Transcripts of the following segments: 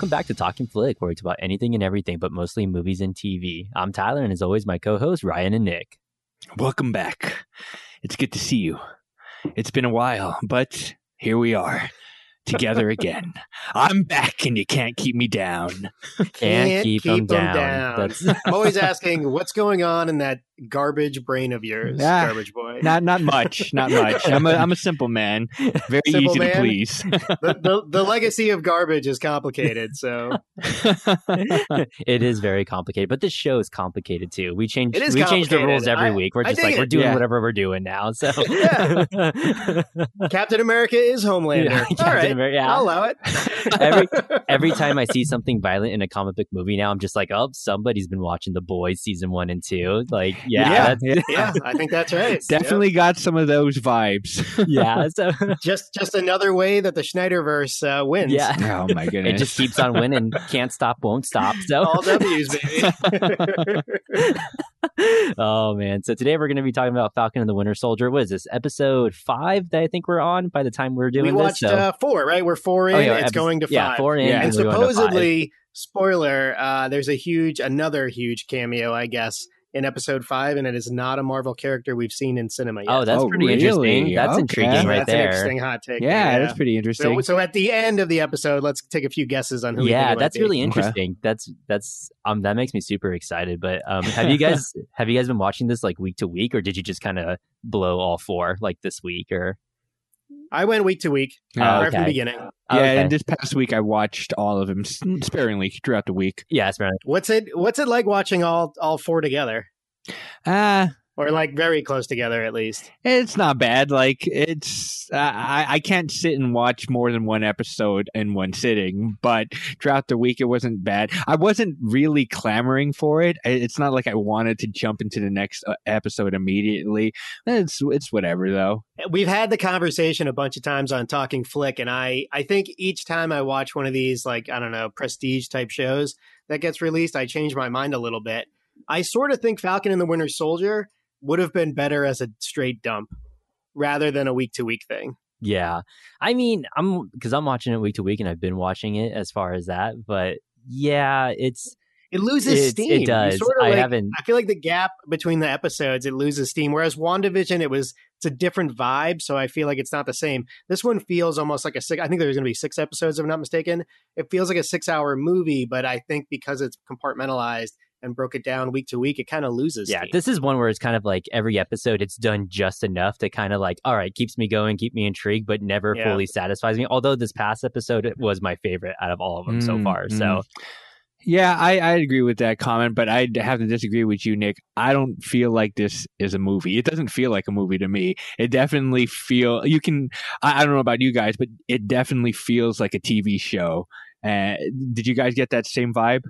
Welcome back to Talking Flick, where it's about anything and everything, but mostly movies and TV. I'm Tyler, and as always, my co-host Ryan and Nick. Welcome back. It's good to see you. It's been a while, but here we are together again. I'm back and you can't keep me down. Can't, keep, them down. That's I'm always asking what's going on in that garbage brain of yours, Ah, garbage boy. Not not much, not much. I'm a I'm a simple man. Very Simple easy man? to please. the, the, the legacy of garbage is complicated. So it is very complicated, but this show is complicated too. We change It is we change the rules every I- week. We're just like we're doing Yeah. whatever we're doing now. So Yeah. Captain America is Homelander. Yeah, All right, America, yeah. I'll allow it. Every- every time I see something violent in a comic book movie now, I'm just like, oh, somebody's been watching The Boys season one and two. Like, yeah, Yeah, yeah, I think that's right. Definitely got some of those vibes. yeah. So Just just another way that the Snyderverse uh, wins. yeah, Oh my goodness. it just keeps on winning. Can't stop, won't stop. So All W's, baby. oh man. So today we're going to be talking about Falcon and the Winter Soldier. What is this? Episode five that I think we're on by the time we're doing this. we watched this. So uh, four, right? We're four in. Oh, yeah, it's episode- going to five. yeah, four in. Yeah. and we're going to five. supposedly, spoiler, uh, there's a huge, another huge cameo, I guess, in episode five, and it is not a Marvel character we've seen in cinema yet. Oh, that's Oh, pretty really? interesting. That's Okay. intriguing right that's an there. interesting hot take. yeah, that's pretty interesting. So, so at the end of the episode, let's take a few guesses on who. yeah, it might that's be. really Okay. interesting. That's that's um that makes me super excited. But um, have you guys have you guys been watching this like week to week, or did you just kind of blow all four like this week? Or I went week to week, Oh, right from the beginning. yeah, Okay. and this past week I watched all of them sparingly throughout the week. yeah, it's What's it? What's it like watching all all four together, Ah, or like very close together at least? It's not bad. Like it's, uh, I I can't sit and watch more than one episode in one sitting. But throughout the week, it wasn't bad. I wasn't really clamoring for it. It's not like I wanted to jump into the next uh, episode immediately. It's it's whatever though. We've had the conversation a bunch of times on Talking Flick, and I I think each time I watch one of these like I don't know prestige type shows that gets released, I change my mind a little bit. I sort of think Falcon and the Winter Soldier would have been better as a straight dump rather than a week to week thing. yeah. I mean, I'm because I'm watching it week to week, and I've been watching it as far as that. But yeah, it's It loses steam. it does. sorta I like- haven't- I feel like the gap between the episodes it loses steam. Whereas WandaVision, it was it's a different vibe, so I feel like it's not the same. This one feels almost like a six. I think there's going to be six episodes, if I'm not mistaken. It feels like a six hour movie, but I think because it's compartmentalized and broke it down week to week, it kind of loses. yeah. steam. This is one where it's kind of like every episode, it's done just enough to kind of like, all right, keeps me going, keep me intrigued, but never Yeah. fully satisfies me. Although this past episode was my favorite out of all of them so Mm, far. mm. So Yeah, I I agree with that comment, but I have to disagree with you, Nick. I don't feel like this is a movie. It doesn't feel like a movie to me. It definitely feel you can. I, I don't know about you guys, but it definitely feels like a TV show. Uh, did you guys get that same vibe?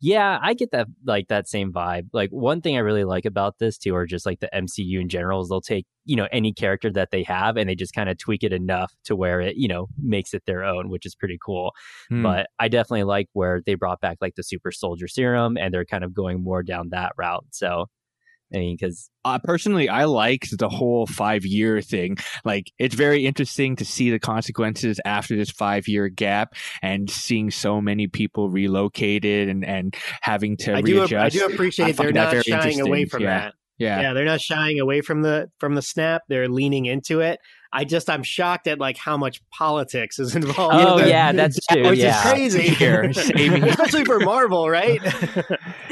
Yeah, I get that like that same vibe. Like one thing I really like about this too, or just like the MCU in general, is they'll take you know any character that they have and they just kind of tweak it enough to where it you know makes it their own, which is pretty cool. Hmm. But I definitely like where they brought back like the super soldier serum and they're kind of going more down that route. So I mean, because uh, personally, I liked the whole five year thing. Like, it's very interesting to see the consequences after this five year gap and seeing so many people relocated and, and having to I do. I readjust. do I appreciate they're not shying away from Yeah. that. yeah. Yeah, they're not shying away from the from the snap. They're leaning into it. I just I'm shocked at like how much politics is involved. oh with it. yeah, that's true. which yeah. is crazy. Here, here. especially for Marvel, right?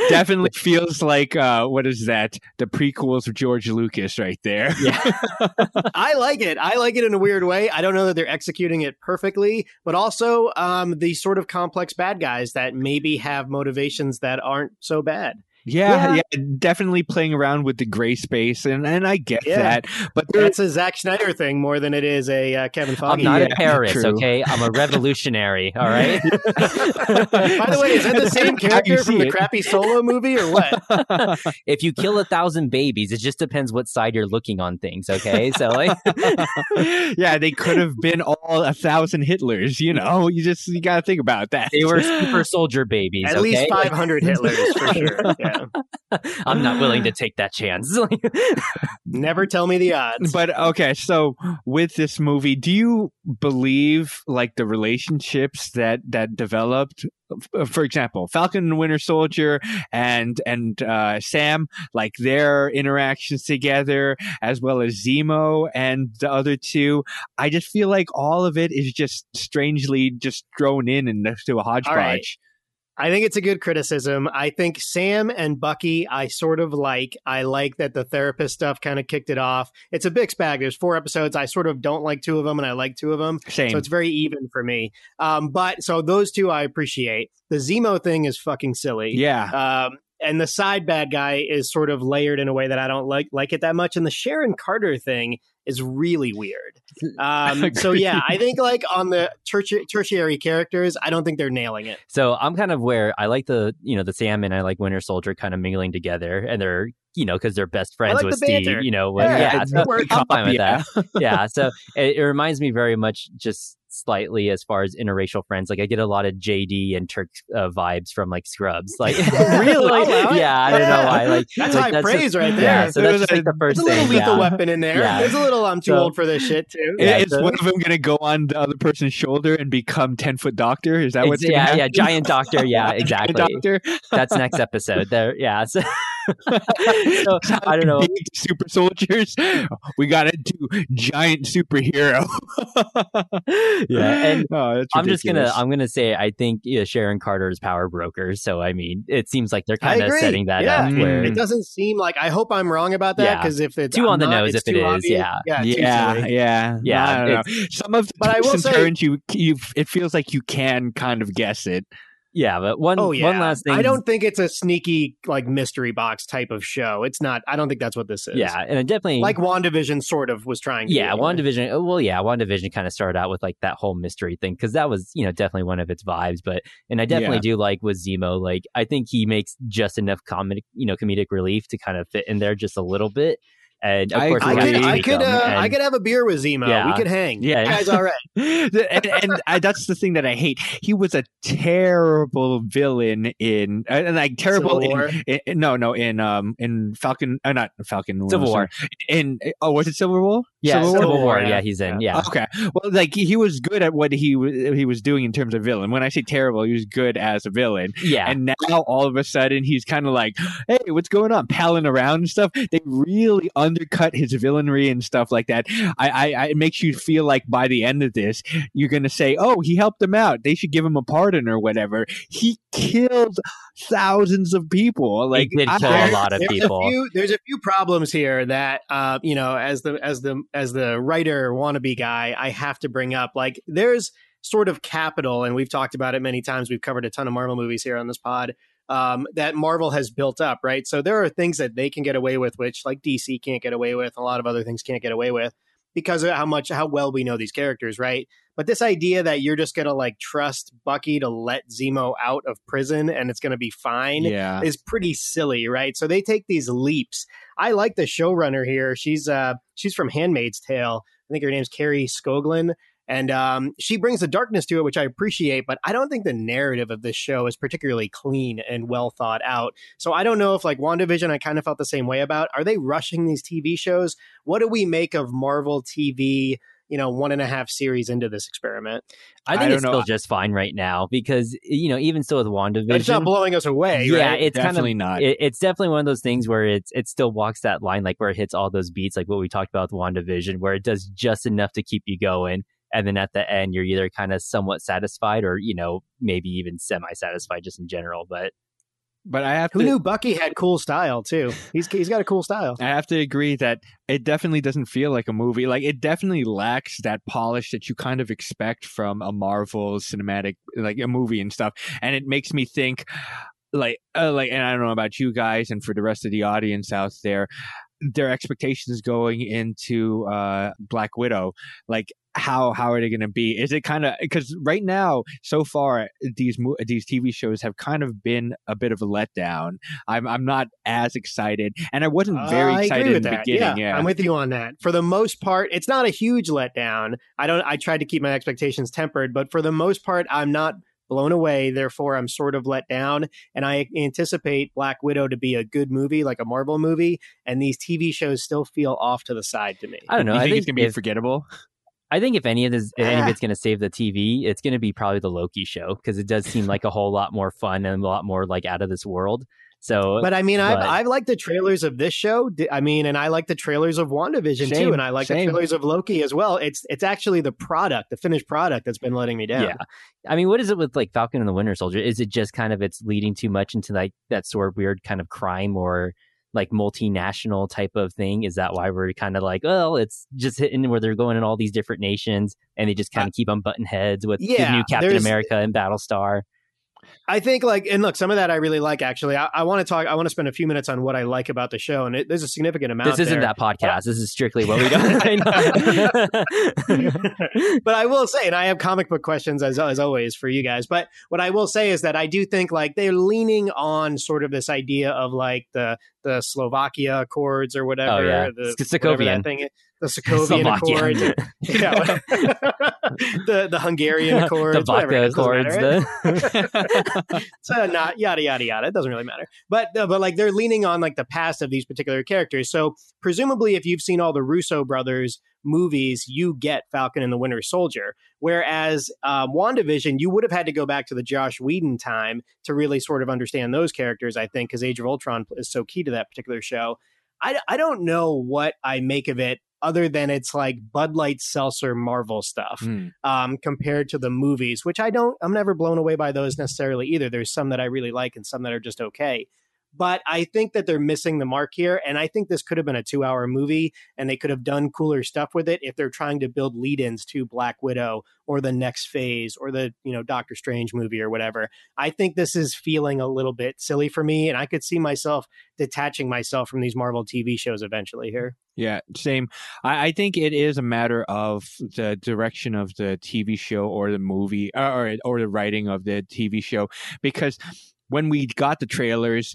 Definitely feels like, uh, what is that? The prequels of George Lucas right there. Yeah. I like it. I like it in a weird way. I don't know that they're executing it perfectly, but also um, the sort of complex bad guys that maybe have motivations that aren't so bad. Yeah, yeah, definitely playing around with the gray space, and, and I get Yeah. that. But there, That's a Zack Snyder thing more than it is a uh, Kevin Feige. I'm not Yeah, a terrorist, true. okay? I'm a revolutionary, all right? By the way, is that the same character from the it. crappy solo movie or what? if you kill a thousand babies, it just depends what side you're looking on things, okay? So, like, yeah, they could have been all a thousand Hitlers. You know, you just you got to think about that. they were super soldier babies, At okay? least 500 Hitlers for sure. Yeah. I'm not willing to take that chance. Never tell me the odds. But okay, so with this movie, do you believe like the relationships that that developed? For example, Falcon and Winter Soldier and and uh, Sam, like their interactions together, as well as Zemo and the other two. I just feel like all of it is just strangely just thrown in and to a hodgepodge. right. I think it's a good criticism. I think Sam and Bucky, I sort of like. I like that the therapist stuff kind of kicked it off. It's a mixed bag. There's four episodes. I sort of don't like two of them, and I like two of them. Same. So it's very even for me. Um, but so those two I appreciate. The Zemo thing is fucking silly. yeah. Um, and the side bad guy is sort of layered in a way that I don't like like it that much. And the Sharon Carter thing is really weird. Um, so yeah, I think like on the terti- tertiary characters, I don't think they're nailing it. so I'm kind of where I like the you know the Sam and I like Winter Soldier kind of mingling together, and they're you know because they're best friends like with Steve. banter. You know, when, Yeah, yeah, it's so I'm fine with yeah. that. yeah, so it, it reminds me very much just slightly as far as interracial friends. Like I get a lot of JD and Turk uh, vibes from like Scrubs. Like Really? like, I'll allow it. yeah, I don't know why. Like That's like, high just- praise right there. Yeah, so that's There's just like the first There's a little thing. lethal yeah. weapon in there. Yeah. There's a little I'm too So- old for this shit too. Yeah, is so- one of them going to go on the other person's shoulder and become ten foot doctor? Is that what's Ex- going to yeah, happen? yeah, giant doctor. Yeah, exactly. doctor. That's next episode. There, yeah. So, so I don't know. Big super soldiers. We got into giant superhero. Yeah, and oh, I'm just gonna. I'm gonna say I think yeah, Sharon Carter is power broker. So I mean, it seems like they're kind of setting that yeah. up Mm. where It doesn't seem like I hope I'm wrong about that Yeah. because if it's Too I'm on the not, nose it's if it too is, obvious. yeah. yeah, yeah, yeah, Yeah, I don't know. Some of the But I will twists say- turns you you it feels like you can kind of guess it. Yeah. But one Oh yeah. one last thing. I don't think it's a sneaky like mystery box type of show. It's not. I don't think that's what this is. Yeah, and it definitely like WandaVision sort of was trying. to yeah, do. WandaVision. oh, Well, yeah, WandaVision kind of started out with like that whole mystery thing because that was, you know, definitely one of its vibes. But and I definitely do like with Zemo. Like, I think he makes just enough comic you know, comedic relief to kind of fit in there just a little bit. And of I course, I could, I could, uh, and- I could have a beer with Zemo. Yeah. We could hang. Yeah. that guy's all right. and and I, that's the thing that I hate. He was a terrible villain in uh, and like terrible Civil War? in, in no no in um in Falcon uh, not Falcon Civil War. in oh was it Civil War Yeah, Civil Civil, War? War. yeah. He's in. Yeah, Okay. Well, like he, was good at what he was he was doing in terms of villain. When I say terrible, he was good as a villain. yeah. And now all of a sudden he's kind of like, "Hey, what's going on?" Palling around and stuff. They really undercut his villainry and stuff like that. I, I, I it makes you feel like by the end of this, you're gonna say, "Oh, he helped them out. They should give him a pardon or whatever." He killed thousands of people. Like he did I- kill a lot of there's people. A few, there's a few problems here that uh, you know, as the as the as the writer wannabe guy, I have to bring up. Like, there's sort of capital, and we've talked about it many times. We've covered a ton of Marvel movies here on this pod. Um, that Marvel has built up, right? So there are things that they can get away with, which like DC can't get away with, a lot of other things can't get away with because of how much how well we know these characters, right? But this idea that you're just gonna like trust Bucky to let Zemo out of prison and it's gonna be fine yeah. is pretty silly, right? So they take these leaps. I like the showrunner here. She's uh she's from Handmaid's Tale. I think her name's Kari Skogland. And um, she brings the darkness to it, which I appreciate, but I don't think the narrative of this show is particularly clean and well thought out. So I don't know if, like WandaVision, I kind of felt the same way about. Are they rushing these TV shows? What do we make of Marvel TV, you know, one and a half series into this experiment? I I think don't it's know. still just fine right now because you know, even still with WandaVision, It's not blowing us away, yeah, right? it's kind of Definitely not. it, it's definitely one of those things where it's it still walks that line like where it hits all those beats like what we talked about with WandaVision where it does just enough to keep you going and then at the end you're either kind of somewhat satisfied or you know maybe even semi satisfied just in general but but I have Who to. knew Bucky had cool style too? He's he's got a cool style. I have to agree that it definitely doesn't feel like a movie. Like it definitely lacks that polish that you kind of expect from a Marvel cinematic, like a movie and stuff. And it makes me think, like, uh, like, and I don't know about you guys, and for the rest of the audience out there, their expectations going into uh Black Widow, like how how are they going to be? Is it kind of because right now so far these these TV shows have kind of been a bit of a letdown. I'm I'm not as excited, and I wasn't very I excited in the that. beginning. yeah, Yeah, I'm with you on that. For the most part, it's not a huge letdown. I don't. I tried to keep my expectations tempered, but for the most part, I'm not blown away. Therefore, I'm sort of let down. And I anticipate Black Widow to be a good movie, like a Marvel movie. And these TV shows still feel off to the side to me. I don't know. You I think, think it's gonna be if- forgettable? I think if any of this, if any of Ah. it's going to save the TV, it's going to be probably the Loki show because it does seem like a whole lot more fun and a lot more like out of this world. So, But I mean, I've, I've liked the trailers of this show. I mean, and I like the trailers of WandaVision too, and I like the trailers of Loki as well. It's it's actually the product, the finished product, that's been letting me down. yeah. I mean, what is it with like Falcon and the Winter Soldier? Is it just kind of it's leading too much into like that sort of weird kind of crime or like multinational type of thing? Is that why we're kind of like, well, it's just hitting where they're going in all these different nations and they just kind of keep on button heads with the new Captain America and Battlestar? I think like, and look, some of that I really like. Actually, I, I want to talk. I want to spend a few minutes on what I like about the show, and it, there's a significant amount. Of This isn't there. that podcast. This is strictly what we don't. but I will say, and I have comic book questions as as always for you guys. But what I will say is that I do think like they're leaning on sort of this idea of like the the Slovakia Accords or whatever. Oh, yeah. the, Sk- whatever that thing is. The Sokovian. Accords. yeah, the the Hungarian Accords, the whatever. vodka It doesn't accords. matter, right? The... so not yada yada yada. It doesn't really matter. But uh, but like they're leaning on like the past of these particular characters. So presumably, if you've seen all the Russo brothers movies, you get Falcon and the Winter Soldier. Whereas um, WandaVision, you would have had to go back to the Josh Whedon time to really sort of understand those characters. I think because Age of Ultron is so key to that particular show. I I don't know what I make of it. Other than it's like Bud Light Seltzer Marvel stuff Hmm. um, compared to the movies, which I don't, I'm never blown away by those necessarily either. There's some that I really like and some that are just okay. But I think that they're missing the mark here. And I think this could have been a two hour movie and they could have done cooler stuff with it if they're trying to build lead ins to Black Widow or the next phase or the, you know, Doctor Strange movie or whatever. I think this is feeling a little bit silly for me. And I could see myself detaching myself from these Marvel TV shows eventually here. Yeah, same. I, I think it is a matter of the direction of the TV show or the movie or or, or the writing of the TV show because when we got the trailers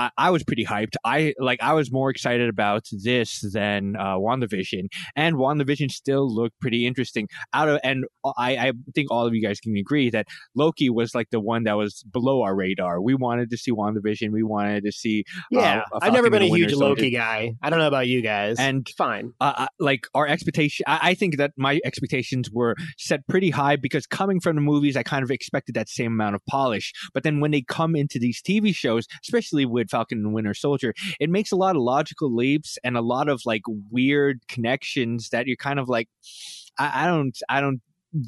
I, I was pretty hyped. I like I was more excited about this than uh, WandaVision, and WandaVision still looked pretty interesting. Out of and I, I think all of you guys can agree that Loki was like the one that was below our radar. We wanted to see WandaVision. We wanted to see Yeah. uh, I've never been a huge Soldier. Loki guy. I don't know about you guys. And- fine. uh, uh, like our expectation I, I think that my expectations were set pretty high because coming from the movies i kind of expected that same amount of polish but then when they come into these tv shows especially with falcon and winter soldier it makes a lot of logical leaps and a lot of like weird connections that you're kind of like i, I don't i don't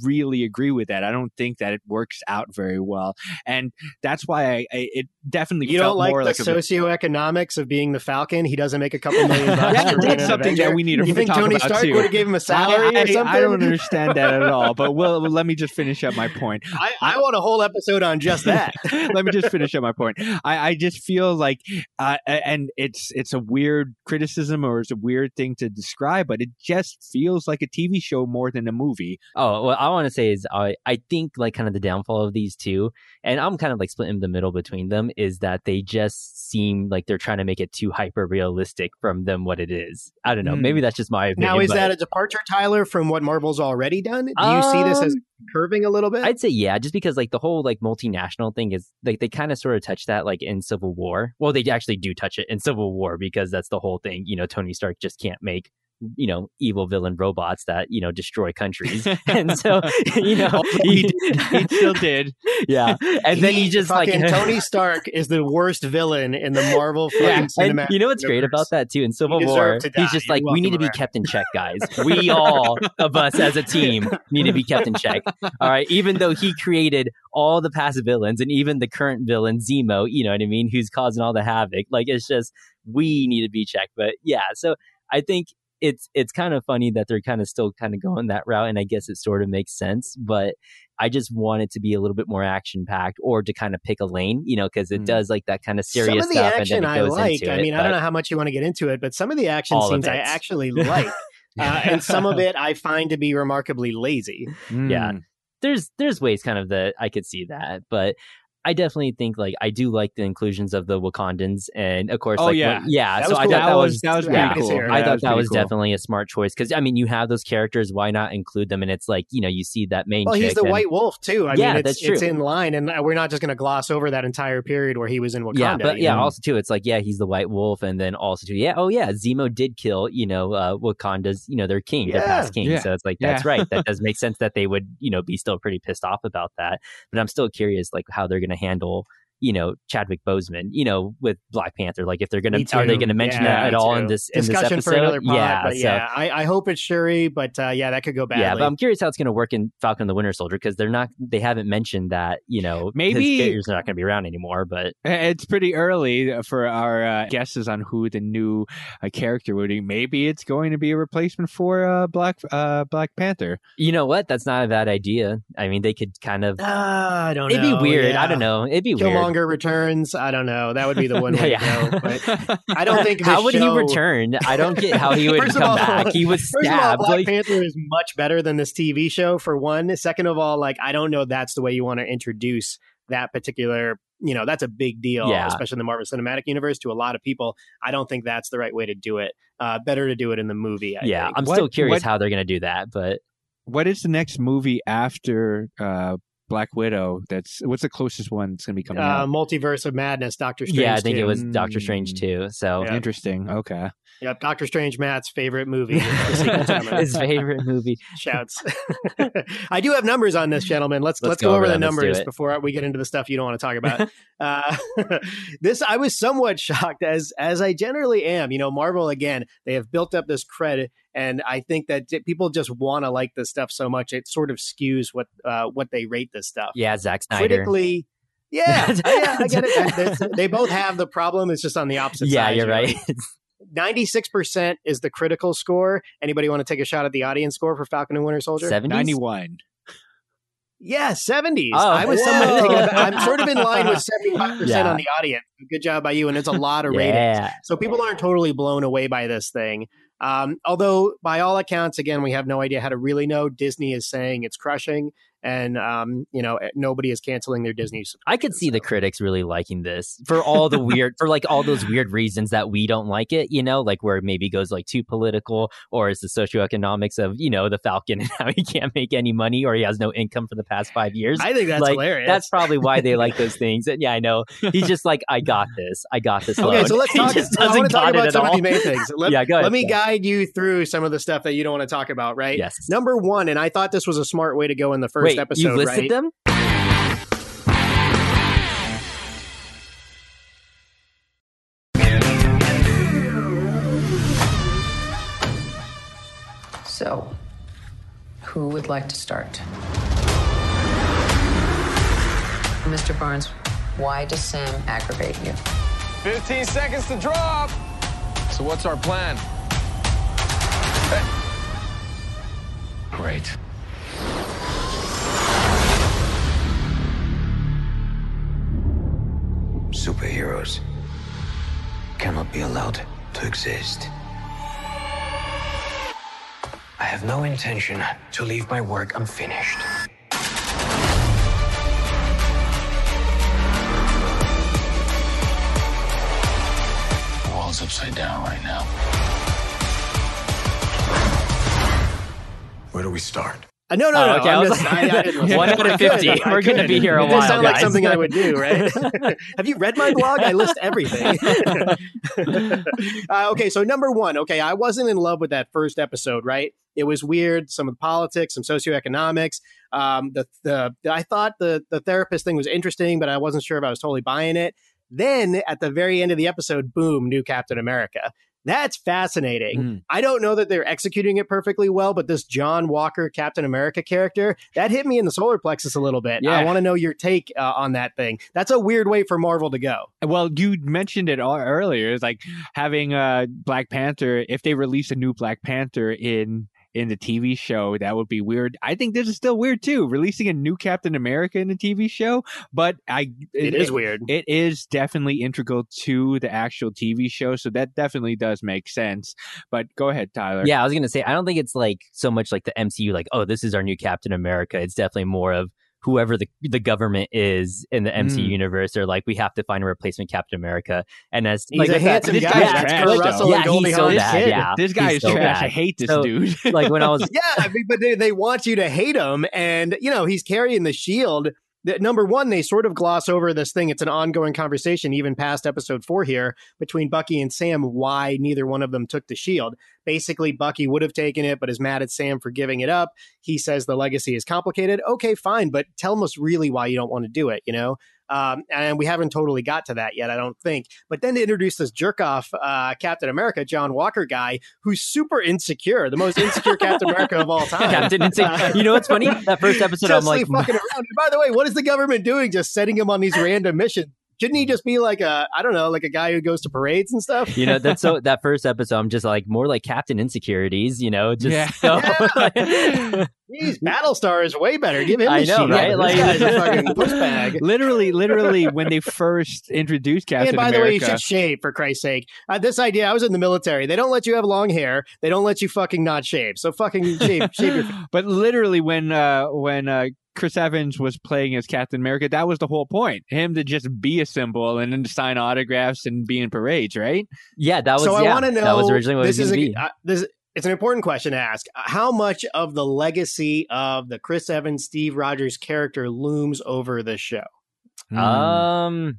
really agree with that i don't think that it works out very well and that's why i, I it definitely You felt don't like more the like a socioeconomics of being the Falcon? He doesn't make a couple million bucks. Yeah, that's an something that we need to You think talk Tony about, Stark too. would have gave him a salary I, or something? I don't understand that at all. But well, let me just finish up my point. I, I want a whole episode on just that. let me just finish up my point. I, I just feel like, uh, and it's it's a weird criticism or it's a weird thing to describe, but it just feels like a TV show more than a movie. Oh, what I want to say is I I think like kind of the downfall of these two, and I'm kind of like split in the middle between them, is that they just seem like they're trying to make it too hyper realistic from them what it is. I don't know. Hmm. Maybe that's just my opinion. now, is but that a departure, Tyler, from what Marvel's already done? Do you see this as Um, curving a little bit? I'd say yeah, just because like the whole like multinational thing is like they kind of sort of touch that like in Civil War. Well, they actually do touch it in Civil War because that's the whole thing. You know, Tony Stark just can't make you know evil villain robots that you know destroy countries, and so you know he, did, he still did. yeah, and then he just like Tony Stark is the worst villain in the Marvel Yeah, and cinematic. you know what's great about that too? In Civil deserve War, he's just like, we need to welcome, be kept in check, guys. We all of us as a team need to be kept in check. All right, even though he created all the past villains and even the current villain Zemo, you know what I mean, who's causing all the havoc. Like it's just we need to be checked. But yeah, so I think it's it's kind of funny that they're kind of still kind of going that route, and I guess it sort of makes sense. But I just want it to be a little bit more action packed, or to kind of pick a lane, you know, because it Mm. does like that kind of serious some of the stuff, action and then I it goes like. I it. mean, I don't know how much you want to get into it, but some of the action scenes I actually like, uh, and some of it I find to be remarkably lazy. Yeah. Mm. there's there's ways kind of that I could see that, but I definitely think like I do like the inclusions of the Wakandans, and of course, Oh, like, yeah. what- yeah. That so was I thought that that was was that was yeah, pretty cool. here. I Yeah, thought that pretty was cool. definitely a smart choice because I mean, you have those characters. Why not include them? And it's like you know, you see that main. Well, he's the and- White Wolf too. I Yeah, mean, it's, that's true. it's in line, and uh, we're not just going to gloss over that entire period where he was in Wakanda. Yeah, but yeah, know? also too, it's like yeah, he's the White Wolf, and then also too, yeah, oh yeah, Zemo did kill you know uh, Wakanda's you know their king, their past king. Yeah. So it's like Yeah. that's right. That does make sense that they would you know be still pretty pissed off about that. But I'm still curious like how they're going to handle you know Chadwick Boseman, you know, with Black Panther. Like if they're gonna are they going to mention Yeah, that at all too. in this in this discussion episode? for another pod. yeah, but so- yeah, I, I hope it's Shuri, but uh, yeah, that could go badly. Yeah, but I'm curious how it's going to work in Falcon and the Winter Soldier because they're not, they haven't mentioned that, you know, Maybe- his characters are not going to be around anymore. But It's pretty early for our uh, guesses on who the new uh, character would be. Maybe it's going to be a replacement for uh, Black uh, Black Panther. you know what? That's not a bad idea. I mean, they could kind of, Ah, I don't it'd know. be weird. yeah. I don't know. It'd be weird. Killmonger returns. I don't know. That would be the one way Yeah. to go. But I don't think. How would show- he return? I don't get how he would First come all- back. He was First of all, stabbed. Black like, Panther is much better than this TV show. For one. Second of all, like I don't know that's the way you want to introduce that particular. You know, that's a big deal, Yeah. especially in the Marvel Cinematic Universe to a lot of people. I don't think that's the right way to do it. Uh, better to do it in the movie. I yeah, think. I'm What- still curious what- how they're going to do that. But what is the next movie after uh, Black Widow? That's what's the closest one that's going to be coming uh, out? Multiverse of Madness, Doctor Strange. yeah, I think it was Doctor Strange Mm. too. So Yeah. Interesting. Okay. Yep, Doctor Strange, Matt's favorite movie. The sequel to Emma. his favorite movie. shouts. I do have numbers on this, gentlemen. Let's let's, Let's go, go over over the them. Let's do numbers before we get into the stuff you don't want to talk about. uh, this I was somewhat shocked as as I generally am. You know, Marvel again, they have built up this credit, and I think that j- people just want to like this stuff so much it sort of skews what uh, what they rate this stuff. Yeah, Zack Snyder. Critically. Yeah, yeah, I get it. That's- They both have the problem. It's just on the opposite Yeah, side. Yeah, you're right. 96% is the critical score. Anybody want to take a shot at the audience score for Falcon and Winter Soldier? 70s? Ninety-one. Yeah, 70s. Oh, I was somewhat whoa. taken. I'm sort of in line with 75% on the audience. Good job by you. And it's a lot of ratings. Yeah. So people aren't totally blown away by this thing. Um, although, by all accounts, again, we have no idea how to really know. Disney is saying it's crushing, and um, you know nobody is canceling their Disney. I could see the critics really liking this for all the weird, for like all those weird reasons that we don't like it, you know, like where it maybe goes like too political or it's the socioeconomics of, you know, the Falcon and how he can't make any money or he has no income for the past five years. I think that's like, hilarious. That's probably why they like those things. And yeah, I know. He's just like, I got this. I got this. Okay, load. so let's talk. I want to talk about some of the main things. Let, yeah, go ahead. let me guide you through some of the stuff that you don't want to talk about, right? Yes. Number one, and I thought this was a smart way to go in the first Wait, episode, you listed right? them? So, who would like to start? Mr. Barnes, why does Sam aggravate you? 15 seconds to drop. So what's our plan? Great. Superheroes cannot be allowed to exist. I have no intention to leave my work unfinished. The world's upside down right now. Where do we start? Uh, no, no, Oh, no. okay, I I'm was just, like- I, I didn't One out of I could, We're gonna be here a it while, sound like something I would do, right? Have you read my blog? I list everything. uh, okay, so number one. Okay, I wasn't in love with that first episode, right? It was weird. Some of the politics, some socioeconomics. Um, the the I thought the the therapist thing was interesting, but I wasn't sure if I was totally buying it. Then at the very end of the episode, boom, new Captain America. That's fascinating. Mm. I don't know that they're executing it perfectly well, but this John Walker Captain America character that hit me in the solar plexus a little bit. Yeah. I want to know your take uh, on that thing. That's a weird way for Marvel to go. Well, you mentioned it all earlier. It's like having uh, Black Panther. If they release a new Black Panther in in the TV show, that would be weird. I think this is still weird too. Releasing a new Captain America in the TV show, but I it is weird. It is definitely integral to the actual TV show, so that definitely does make sense. But go ahead, Tyler. Yeah, I was gonna say I don't think it's like so much like the MCU, like oh, this is our new Captain America. It's definitely more of whoever the the government is in the MCU Mm. universe, they're like, we have to find a replacement Captain America. And as He's like a handsome this guy. guy's That's trash, Russell Yeah, and Goldie he's so Hawn's bad, kid. yeah. this guy he's is so trash. bad. I hate this So, dude. like when I was Yeah, I mean, but they, they want you to hate him. And, you know, he's carrying the shield. That number one, they sort of gloss over this thing. It's an ongoing conversation, even past episode four here, between Bucky and Sam, why neither one of them took the shield. Basically, Bucky would have taken it, but is mad at Sam for giving it up. He says the legacy is complicated. Okay, fine, but tell us really why you don't want to do it, you know? Um, and we haven't totally got to that yet, I don't think. But then they introduce this jerk off uh, Captain America, John Walker guy, who's super insecure, the most insecure Captain America of all time. Captain Instinct. You know what's funny? That first episode, I'm like fucking around. And by the way, what is the government doing? Just setting him on these random missions? Shouldn't he just be like a, I don't know, like a guy who goes to parades and stuff? you know, that's so that first episode, I'm just like more like Captain Insecurities, you know, just Yeah. so Jeez, Battlestar is way better. Give him the I know, shield. right? This Like- guy's a fucking pushbag. literally, literally, when they first introduced Captain and by the way, you should shave for Christ's sake. Uh, this idea, I was in the military. They don't let you have long hair. They don't let you fucking not shave. So fucking shave, shave your. but literally, when uh, when uh, Chris Evans was playing as Captain America, that was the whole point. Him to just be a symbol and then to sign autographs and be in parades, right? yeah, that was so I want to know. that was originally what it this was is going a, to be. uh, this. It's an important question to ask. How much of the legacy of the Chris Evans, Steve Rogers character looms over the show? Hmm. Um,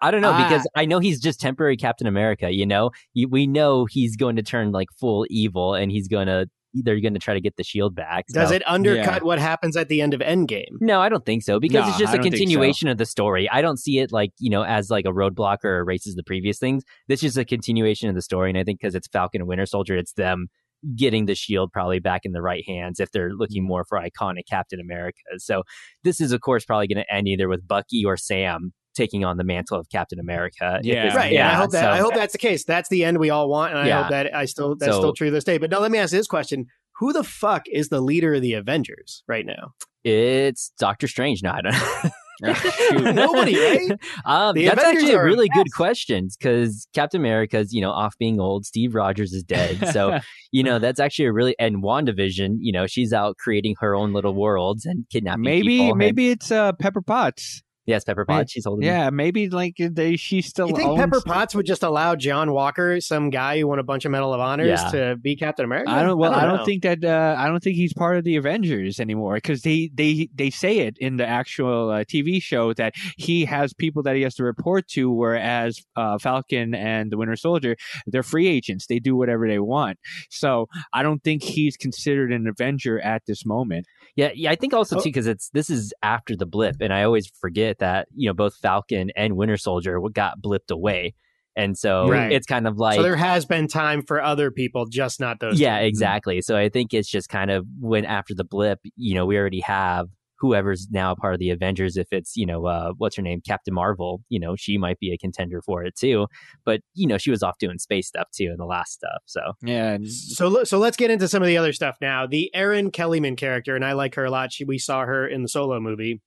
I don't know I- because I know he's just temporary Captain America. You know, we know he's going to turn like full evil, and he's going to they're going to try to get the shield back. Does it undercut what happens at the end of Endgame? No, I don't think so because No, it's just I a don't so. continuation of the story. I don't see it like you know as like a roadblock or erases the previous things. This is a continuation of the story, and I think because it's Falcon and Winter Soldier, it's them getting the shield probably back in the right hands if they're looking more for iconic Captain America. So this is of course probably going to end either with Bucky or Sam taking on the mantle of Captain America. Yeah. it's- Right. Yeah. I hope that. so- I hope that's the case. That's the end we all want, and I Yeah. hope that I still that's So- still true to this day. But now let me ask this question: Who the fuck is the leader of the Avengers right now? It's Doctor Strange. No, I don't know. Shoot. Nobody, right? Um, that's Avengers actually a are a really good question because Captain America's, you know, off being old. Steve Rogers is dead. So, you know, that's actually a really, and WandaVision, you know, she's out creating her own little worlds and kidnapping maybe people. and- maybe it's uh, Pepper Potts. Yes, Pepper May- Potts, she's holding. Yeah, maybe like they she still You think owns- Pepper Potts would just allow John Walker, some guy who won a bunch of Medal of Honors, Yeah. to be Captain America? I don't. Well, I don't, know. think that. Uh, I don't think he's part of the Avengers anymore because they they they say it in the actual uh, TV show that he has people that he has to report to, whereas uh, Falcon and the Winter Soldier they're free agents. They do whatever they want. So I don't think he's considered an Avenger at this moment. Yeah, yeah. I think also Oh. too because it's this is after the blip, and I always forget that you know both Falcon and Winter Soldier got blipped away, and so Right. it's kind of like so there has been time for other people, just not those. yeah, two. exactly. So I think it's just kind of when after the blip, you know, we already have whoever's now part of the Avengers. If it's you know, uh, what's her name, Captain Marvel, you know, she might be a contender for it too. But you know, she was off doing space stuff too in the last stuff. So Yeah, So so let's get into some of the other stuff now. The Erin Kellyman character, and I like her a lot. She we saw her in the Solo movie.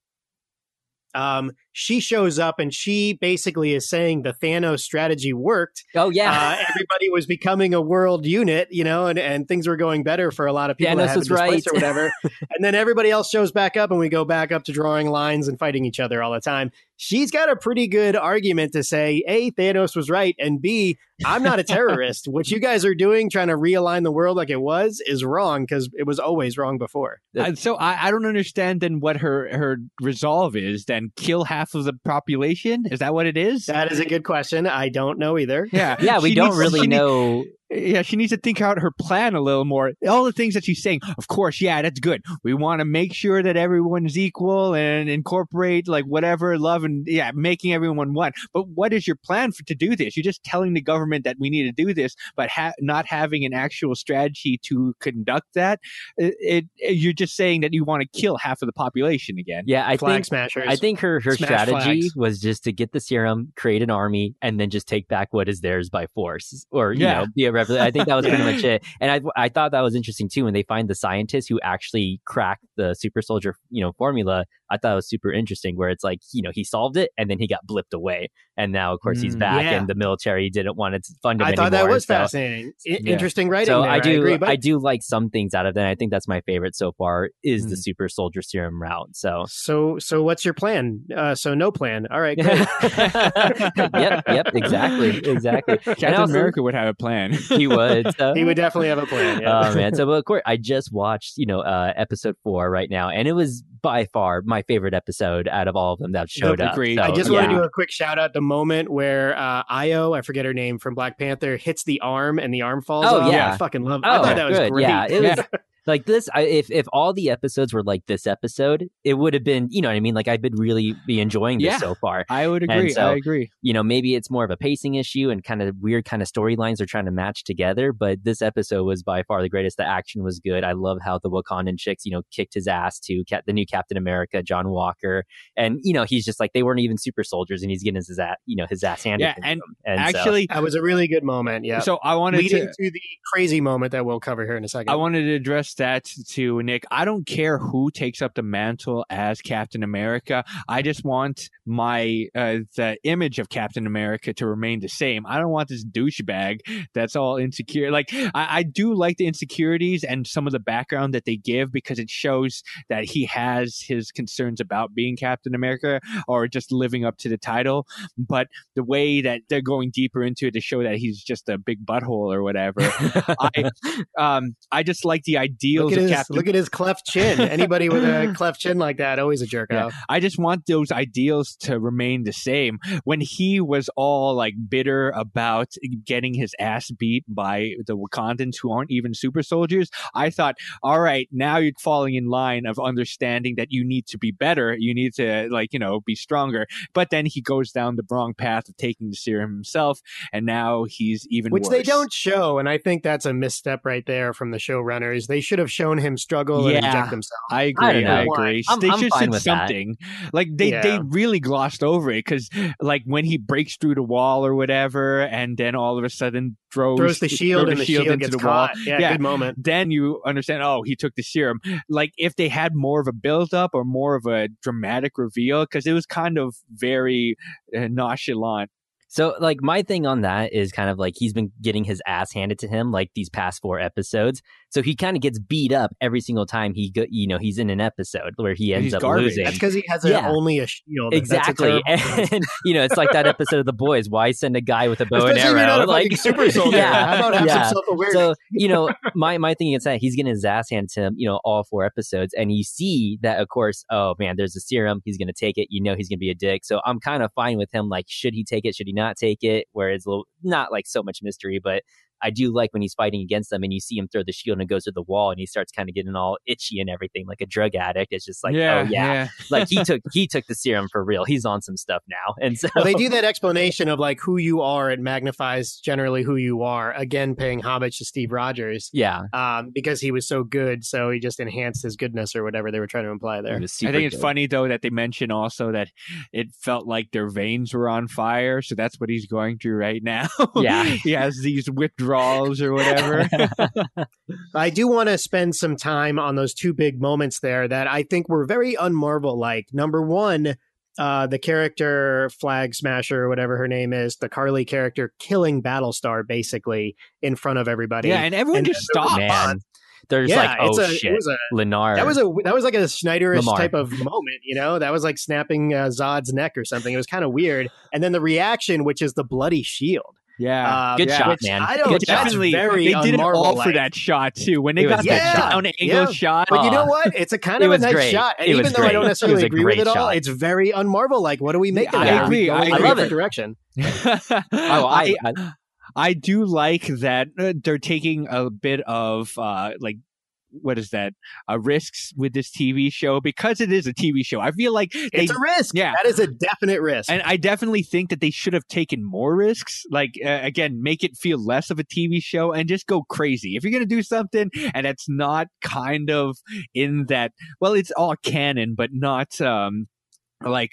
Um, she shows up and she basically is saying the Thanos strategy worked. oh yeah, Uh, everybody was becoming a world unit, you know, and, and things were going better for a lot of people Thanos that was right. or whatever. and then everybody else shows back up, and we go back up to drawing lines and fighting each other all the time. She's got a pretty good argument to say, A, Thanos was right, and B, I'm not a terrorist. what you guys are doing, trying to realign the world like it was, is wrong because it was always wrong before. Uh, so I, I don't understand then what her her resolve is. Then kill half of the population. Is that what it is? That is a good question. I don't know either. yeah, yeah. We She don't needs- really she need- know. Yeah, she needs to think out her plan a little more. All the things that she's saying, of course, yeah, that's good. We want to make sure that everyone's equal and incorporate like whatever love and yeah, making everyone one. But what is your plan for to do this? You're just telling the government that we need to do this, but ha- not having an actual strategy to conduct that. It, it you're just saying that you want to kill half of the population again. Yeah, I Flag think smashers. I think her her Smash strategy flags. was just to get the serum, create an army, and then just take back what is theirs by force, or you Yeah. know, be I think that was pretty much it. And I I thought that was interesting too when they find the scientist who actually cracked the super soldier, you know, formula, I thought it was super interesting where it's like, you know, he solved it and then he got blipped away. And now, of course, he's Mm, back yeah. and the military didn't want to fund him I thought that was so- fascinating. I- Yeah. Interesting writing. So there, I do, agree, but I do like some things out of that. I think that's my favorite so far is the Mm. super soldier serum route. So So, so what's your plan? Uh, so no plan. All right, great. yep, yep, exactly, exactly. Captain also- America would have a plan. He would. So. he would definitely have a plan. Yeah. Oh man! So, but of course, I just watched, you know, uh, episode four right now, and it was by far my favorite episode out of all of them that showed up. Agreed. So, I just yeah. want to do a quick shout out. The moment where uh, Ayo, I forget her name from Black Panther, hits the arm and the arm falls Oh, off. yeah. I fucking love. Oh, I thought that was good. great. Yeah, it was. like this. I, if if all the episodes were like this episode, it would have been, you know, what I mean, like I've been really be enjoying this Yeah. so far. I would agree. so- I agree. you know, maybe it's more of a pacing issue and kind of weird kind of storylines they're trying to match together. But this episode was by far the greatest. The action was good. I love how the Wakandan chicks, you know, kicked his ass to Cap- the new Captain America, John Walker, and you know, he's just like they weren't even super soldiers, and he's getting his ass, you know, his ass handed. Yeah, to and him. and so- Actually, That was a really good moment. Yeah. so I wanted leading to. to, the crazy moment that we'll cover here in a second. I wanted to address that to Nick. I don't care who takes up the mantle as Captain America. I just want my uh, the image of Captain America to remain the same. I don't want this douchebag that's all insecure. Like I, I do like the insecurities and some of the background that they give because it shows that he has his concerns about being Captain America or just living up to the title. But the way that they're going deeper into it to show that he's just a big butthole or whatever. I um I just like the ideals look at his Captain look at his cleft chin. Anybody with a cleft chin like that, always a jerk Yeah. off. I just want those ideals to remain the same. When he was all like bitter about getting his ass beat by the Wakandans who aren't even super soldiers, I thought, all right, now you're falling in line of understanding that you need to be better. You need to like, you know, be stronger. But then he goes down the wrong path of taking the serum himself, and now he's even Which they don't show, and I think that's a misstep right there from the showrunners. They should have shown him struggle and Yeah. inject himself. I agree. I I, don't know. agree. I'm- they I'm should said with that. something. Like they, they really glossed over it because like when he breaks through the wall or whatever, and then all of a sudden throws Throws the shield throw and the shield, into gets the wall. caught. Yeah, Yeah. good moment. Then you understand. Oh, he took the serum. Like if they had more of a build up or more of a dramatic reveal, because it was kind of very uh, nonchalant. So, like, my thing on that is kind of like he's been getting his ass handed to him like these past four episodes. So he kind of gets beat up every single time he go, you know, he's in an episode where he ends He's up garbage. losing. That's because he has a, Yeah. only a shield. That's a Exactly, and you know, it's like that episode of The Boys. Why send a guy with a bow and Especially if you're not arrow? a Like super soldier. yeah, How about have yeah. some? So you know, my my thing is that, he's getting his ass handed to him. You know, all four episodes, and you see that, of course. Oh man, there's a serum. He's gonna take it. You know, he's gonna be a dick. So I'm kind of fine with him. Like, should he take it? Should he not take it? Where it's a little not like so much mystery, but I do like when he's fighting against them and you see him throw the shield and it goes to the wall and he starts kind of getting all itchy and everything like a drug addict. It's just like, oh yeah, like he took he took the serum for real. He's on some stuff now, and so well, they do that explanation of like who you are. It magnifies generally who you are. Again, paying homage to Steve Rogers yeah, um, because he was so good. So he just enhanced his goodness or whatever they were trying to imply there. I think it's good. funny though that they mention also that it felt like their veins were on fire, so that's what he's going through right now. Yeah. he has these withdrawals or whatever. I do want to spend some time on those two big moments there that I think were very unmarvel like. Number one, uh, the character Flag Smasher, or whatever her name is, the Karli character killing Battlestar basically in front of everybody. yeah, and everyone And just then stopped. man. There's yeah, like, it's oh a, shit, It was a, Lemar. that was a that was like a Snyderish Lamar. type of moment, you know. That was like snapping uh, Zod's neck or something. It was kind of weird. And then the reaction, which is the bloody shield. Yeah. Uh, Good yeah. shot, man. I don't. Good that's shot. Definitely, very they did it all for that shot too. When they It got a that good down shot. angle Yeah. shot, But you know what? It's a kind of a nice great. shot. And It even though I don't necessarily agree with great it all, shot. it's very unmarvel like. What do we make Yeah, of I agree. I agree. different direction. oh, I, I, I I do like that uh, they're taking a bit of uh, like what is that uh, risks with this TV show because it is a TV show. I feel like they It's a risk. yeah. that is a definite risk. and I definitely think that they should have taken more risks. Like uh, again, make it feel less of a TV show and just go crazy. If you're gonna do something and it's not kind of in that, well, it's all canon, but not um like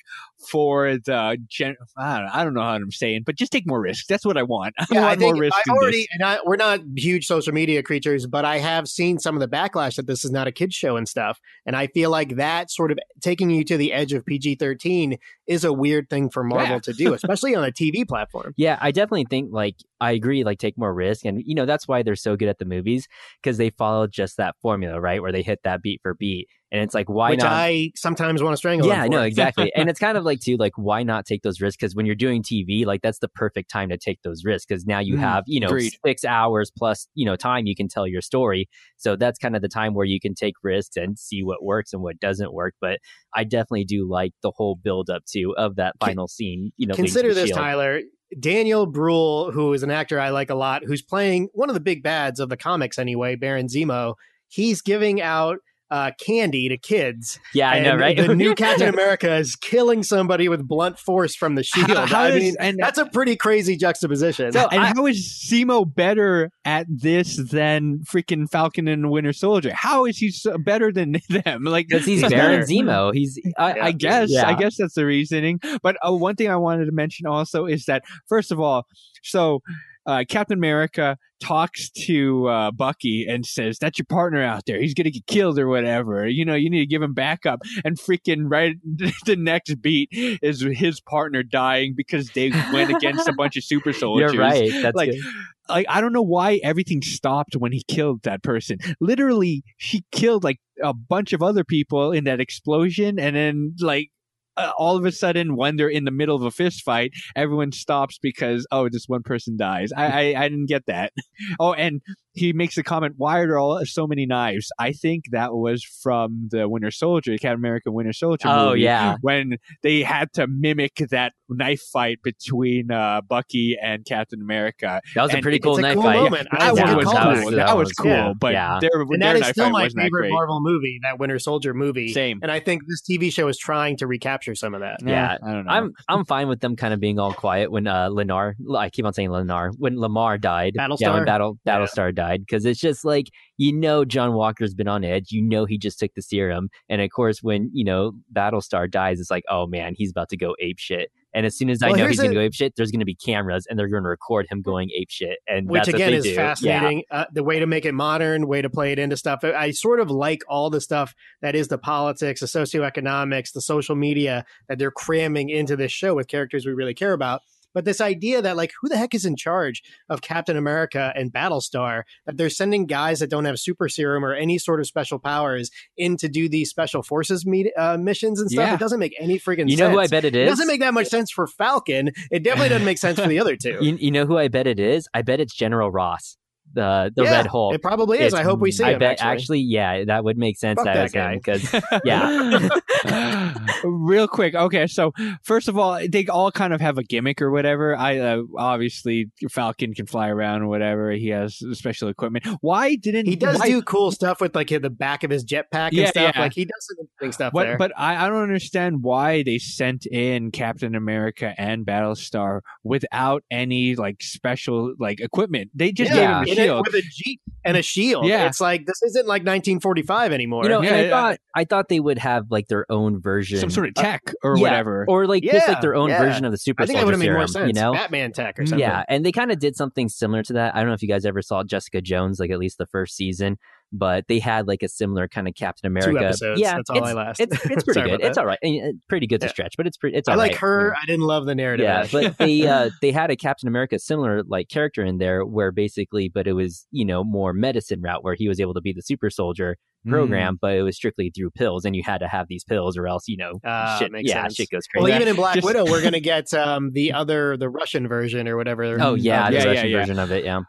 for the gen. I don't, I don't know how I'm saying, but just take more risks. That's what I want. I Yeah, I want think more risk. I already, and I, we're not huge social media creatures, but I have seen some of the backlash that this is not a kids show and stuff. And I feel like that sort of taking you to the edge of PG thirteen is a weird thing for Marvel Yeah. to do, especially on a TV platform. Yeah, I definitely think like I agree, like take more risk. And you know, that's why they're so good at the movies because they follow just that formula, right? Where they hit that beat for beat. And it's like, why which not? I sometimes want to strangle. yeah, them I for. know exactly. and it's kind of like too, like why not take those risks? Because when you're doing TV, like that's the perfect time to take those risks because now you Mm, have you know agreed. six hours plus you know time you can tell your story. So that's kind of the time where you can take risks and see what works and what doesn't work. But I definitely do like the whole build up to of that final scene. You know, Consider this, shield. Tyler. Daniel Bruhl, who is an actor I like a lot, who's playing one of the big bads of the comics anyway, Baron Zemo. He's giving out uh, candy to kids. Yeah, I know, And right? The new Captain America is killing somebody with blunt force from the shield. How- how I is- mean, and- that's a pretty crazy juxtaposition. So- and I- how is Zemo better at this than freaking Falcon and Winter Soldier? How is he so better than them? Like because he's He's Baron better. Zemo. He's I, Yeah. I guess Yeah. I guess that's the reasoning. But uh, one thing I wanted to mention also is that first of all, so uh, Captain America talks to uh, Bucky and says, "That's your partner out there. He's gonna get killed or whatever. You know, you need to give him backup." And freaking right, the next beat is his partner dying because they went against a bunch of super soldiers. You're right. That's Like, good. like I don't know why everything stopped when he killed that person. Literally, he killed like a bunch of other people in that explosion, and then like uh, all of a sudden, when they're in the middle of a fist fight, everyone stops because oh, this one person dies. I I, I didn't get that. Oh, and he makes a comment: Why are there all so many knives? I think that was from the Winter Soldier, the Captain America Winter Soldier. Oh movie, yeah. when they had to mimic that knife fight between uh, Bucky and Captain America. That was a pretty cool a knife cool fight. moment. I That like one it. was cool. That, That was was cool, cool. but Yeah. their, and their that is knife still my favorite. Marvel movie, that Winter Soldier movie. Same. And I think this TV show is trying to recapture some of that. Yeah. I don't know. I'm I'm fine with them kind of being all quiet when uh Lennar I keep on saying Lennar when Lemar died yeah when Battle Yeah. Battlestar died because it's just like you know John Walker's been on edge you know he just took the serum and of course when you know Battlestar dies it's like oh man he's about to go ape shit and as soon as I Well, know he's gonna go ape shit there's gonna be cameras and they're gonna record him going ape shit and which that's what again is do. Yeah. fascinating. Uh, the way to make it modern, way to play it into stuff. I, I sort of like all the stuff that is the politics, the socioeconomics, the social media that they're cramming into this show with characters we really care about. But this idea that like who the heck is in charge of Captain America and Battlestar that they're sending guys that don't have super serum or any sort of special powers in to do these special forces meet, uh, missions and stuff. Yeah. It doesn't make any freaking you sense. know who I bet it It is doesn't make that much sense for Falcon. It definitely doesn't make sense for the other two. you, you know who I bet it is I bet it's General Ross the the Yeah, Red Hulk It probably is. It's- I hope we see I him. bet actually. yeah that would make sense Fuck that that guy. because yeah Real quick, okay. So first of all, they all kind of have a gimmick or whatever. I uh, obviously Falcon can fly around or whatever. He has special equipment. Why didn't He does why- do cool stuff with like the back of his jetpack and Yeah, stuff. yeah. Like he does some interesting stuff What, there. but I, I don't understand why they sent in Captain America and Battlestar without any like special like equipment. They just Yeah. gave In him a with a jeep and a shield. Yeah. it's like this isn't like 1945 anymore. You know, Yeah, I yeah. thought I thought they would have like their own version, Some sort of uh, tech or yeah, whatever. or like just like their own yeah. version of the super I think that would have made more serum. sense. You know, Batman tech or something. yeah, and they kind of did something similar to that. I don't know if you guys ever saw Jessica Jones, like at least the first season, but they had like a similar kind of Captain America. two episodes. Yeah, that's all it's, I last. It's it's pretty good. It's all right. I mean, it's pretty good to Yeah. stretch, but it's pretty. It's all right. I like right. her. I didn't love the narrative. Yeah, but they uh, they had a Captain America similar like character in there where basically, but it was you know more medicine route where he was able to be the super soldier Hmm. program, but it was strictly through pills, and you had to have these pills or else you know Ah, shit. makes Yeah, sense. shit goes crazy. well, even in Black Just- Widow, we're gonna get um, the other, the Russian version or whatever. oh yeah, of the Yeah, it. yeah, Russian yeah. version of it. Yeah,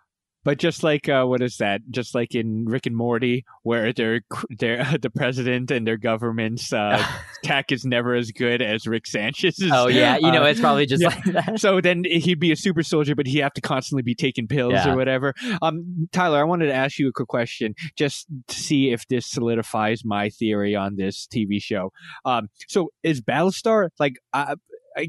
But just like uh, what is that? Just like in Rick and Morty, where they're they're the president and their government's uh, tech is never as good as Rick Sanchez's. oh yeah, you know Uh, it's probably just yeah. like that. so then he'd be a super soldier, but he'd have to constantly be taking pills Yeah. or whatever. Um, Tyler, I wanted to ask you a quick question, just to see if this solidifies my theory on this TV show. Um, so is Battlestar like?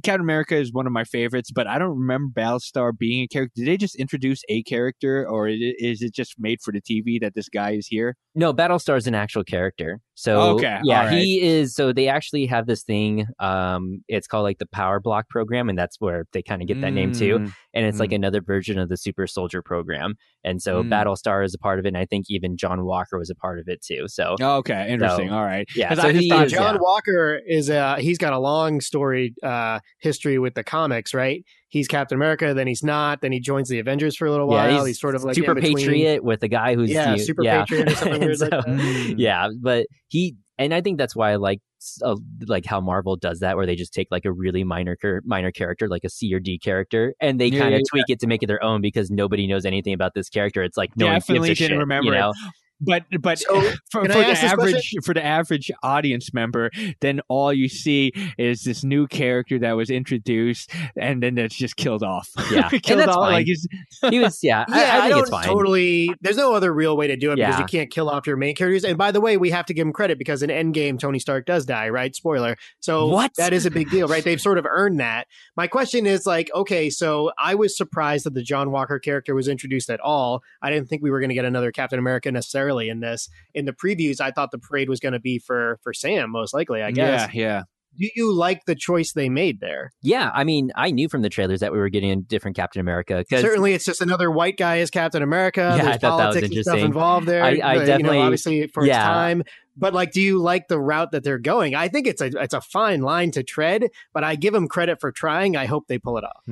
Captain America is one of my favorites, but I don't remember Battlestar being a character. Did they just introduce a character, or is it just made for the TV that this guy is here? No, Battlestar is an actual character. So Okay, yeah, right. he is. So they actually have this thing. Um, it's called like the Power Broker program, and that's where they kind of get that name too. Mm. And it's like another version of the Super Soldier program. And so Mm. Battlestar is a part of it, and I think even John Walker was a part of it too. So Okay, interesting. So, All right, yeah. so I just thought is- John yeah. Walker is uh he's got a long story uh history with the comics, right? He's Captain America, then he's not, then he joins the Avengers for a little while. Yeah, while. he's sort of like Super. Patriot with the guy who's Yeah, Super yeah. Patriot or something weird like that. Yeah but he and i think that's why i like uh, like how marvel does that where they just take like a really minor minor character like a c or d character and they Yeah, kind of yeah, tweak it to make it their own because nobody knows anything about this character it's like no Definitely a didn't shit, remember you it. know But but So, for, for the ask this average for the average audience member, then all you see is this new character that was introduced, and then that's just killed off. Yeah, killed off. fine. Like he's, he was yeah, Yeah, I, I think don't it's fine totally. There's no other real way to do it because you can't kill off your main characters. And by the way, we have to give him credit because in Endgame, Tony Stark does die, right? Spoiler. So What? that is a big deal, right? They've sort of earned that. My question is like, okay, so I was surprised that the John Walker character was introduced at all. I didn't think we were going to get another Captain America necessarily in this. In the previews, I thought the parade was going to be for for Sam, most likely. I guess. yeah, yeah. Do you like the choice they made there? yeah i mean i knew from the trailers that we were getting a different captain america because Certainly, it's just another white guy as Captain America. Yeah, I There's thought that was politics and stuff interesting. involved there. I- I uh, you know, definitely- obviously for its time. But like, do you like the route that they're going? I think it's a it's a fine line to tread, but I give them credit for trying. I hope they pull it off.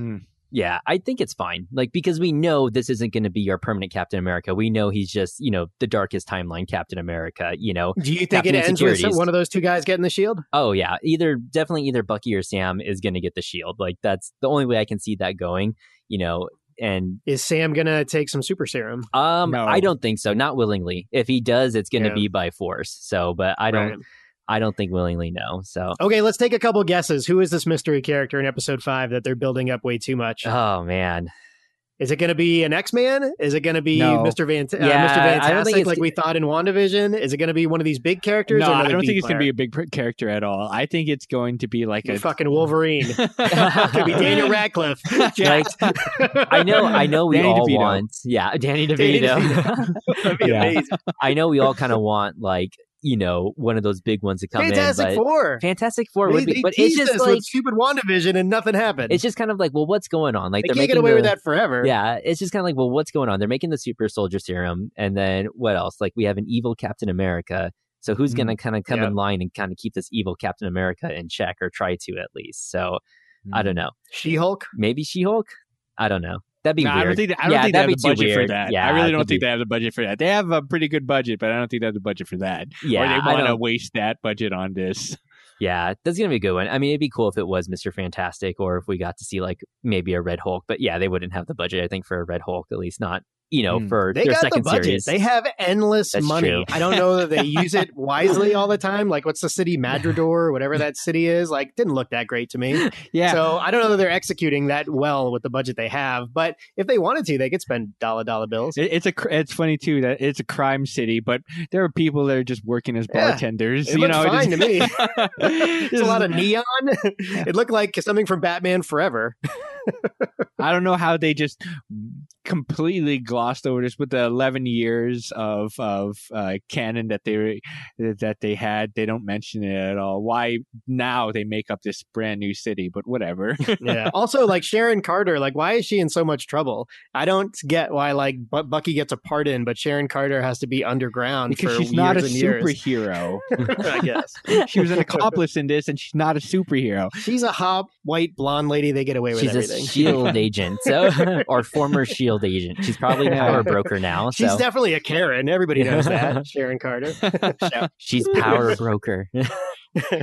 Yeah, I think it's fine. Like because we know this isn't going to be your permanent Captain America. We know he's just you know the darkest timeline Captain America. You know. Do you think Captain it ends with one of those two guys getting the shield? Oh yeah, either definitely either Bucky or Sam is going to get the shield. Like that's the only way I can see that going. You know, and Is Sam gonna take some super serum? um, No. I don't think so. Not willingly. If he does, it's going to Yeah. be by force. So, but I don't. Right. I don't think willingly. No. So. Okay, let's take a couple guesses. Who is this mystery character in episode five that they're building up way too much? Oh man. Is it going to be an X Man? Is it going to be No. Mr. Van- uh, Yeah, Mr. I don't think Fantastic it's- like we thought in WandaVision? Is it going to be one of these big characters? No, or I don't B think it's going to be a big character at all. I think it's going to be like a fucking Wolverine. it Could be Daniel Radcliffe. Jacked. I know. I know. We Danny all DeVito. want. Yeah, Danny Danny DeVito. DeVito. That'd be Yeah. amazing. I know we all kind of want like you know one of those big ones to come Fantastic in. But Four. Fantastic Four They, would be, but it's just us like stupid WandaVision and nothing happened. it's just kind of like, well, what's going on? Like they get making away the, with that forever. Yeah, it's just kind of like, well, what's going on? They're making the super soldier serum, and then what else? Like we have an evil Captain America. So who's Mm. gonna kind of come Yeah. in line and kind of keep this evil Captain America in check, or try to at least? So I Mm. don't know. She Hulk. Maybe She Hulk. I don't know. That'd be No, weird. I don't think. I don't Yeah, think they have the budget for that. Yeah, I really don't think be- they have the budget for that. They have a pretty good budget, but I don't think they have the budget for that. Yeah, or they want to waste that budget on this. Yeah, that's gonna be a good one. I mean, it'd be cool if it was Mister Fantastic, or if we got to see like maybe a Red Hulk. But yeah, they wouldn't have the budget, I think, for a Red Hulk. At least not, you know, Hmm. for They their got the second budget. series. They have endless That's money. true. I don't know that they use it wisely all the time. Like, what's the city, Madrigal, or whatever that city is? Like, didn't look that great to me. Yeah. So I don't know that they're executing that well with the budget they have. But if they wanted to, they could spend dollar dollar bills. It- It's a it's funny too that it's a crime city, but there are people that are just working as Yeah. bartenders. It you looks know, fine to me. There's There's a lot of neon. it looked like something from Batman Forever. I don't know how they just completely glossed over this with the 11 years of of uh, canon that they that they had. They don't mention it at all. Why now they make up this brand new city? But whatever. Yeah. also, like Sharon Carter, like why is she in so much trouble? I don't get why like Bu- Bucky gets a pardon, but Sharon Carter has to be underground because for she's not a and superhero. I guess she was an accomplice in this, and she's not a superhero. she's a hot white blonde lady. They get away with She's everything. a shield agent, so or former shield agent. She's probably a power broker now. So She's definitely a Karen. Everybody knows that. Sharon Carter. Shout. she's power broker.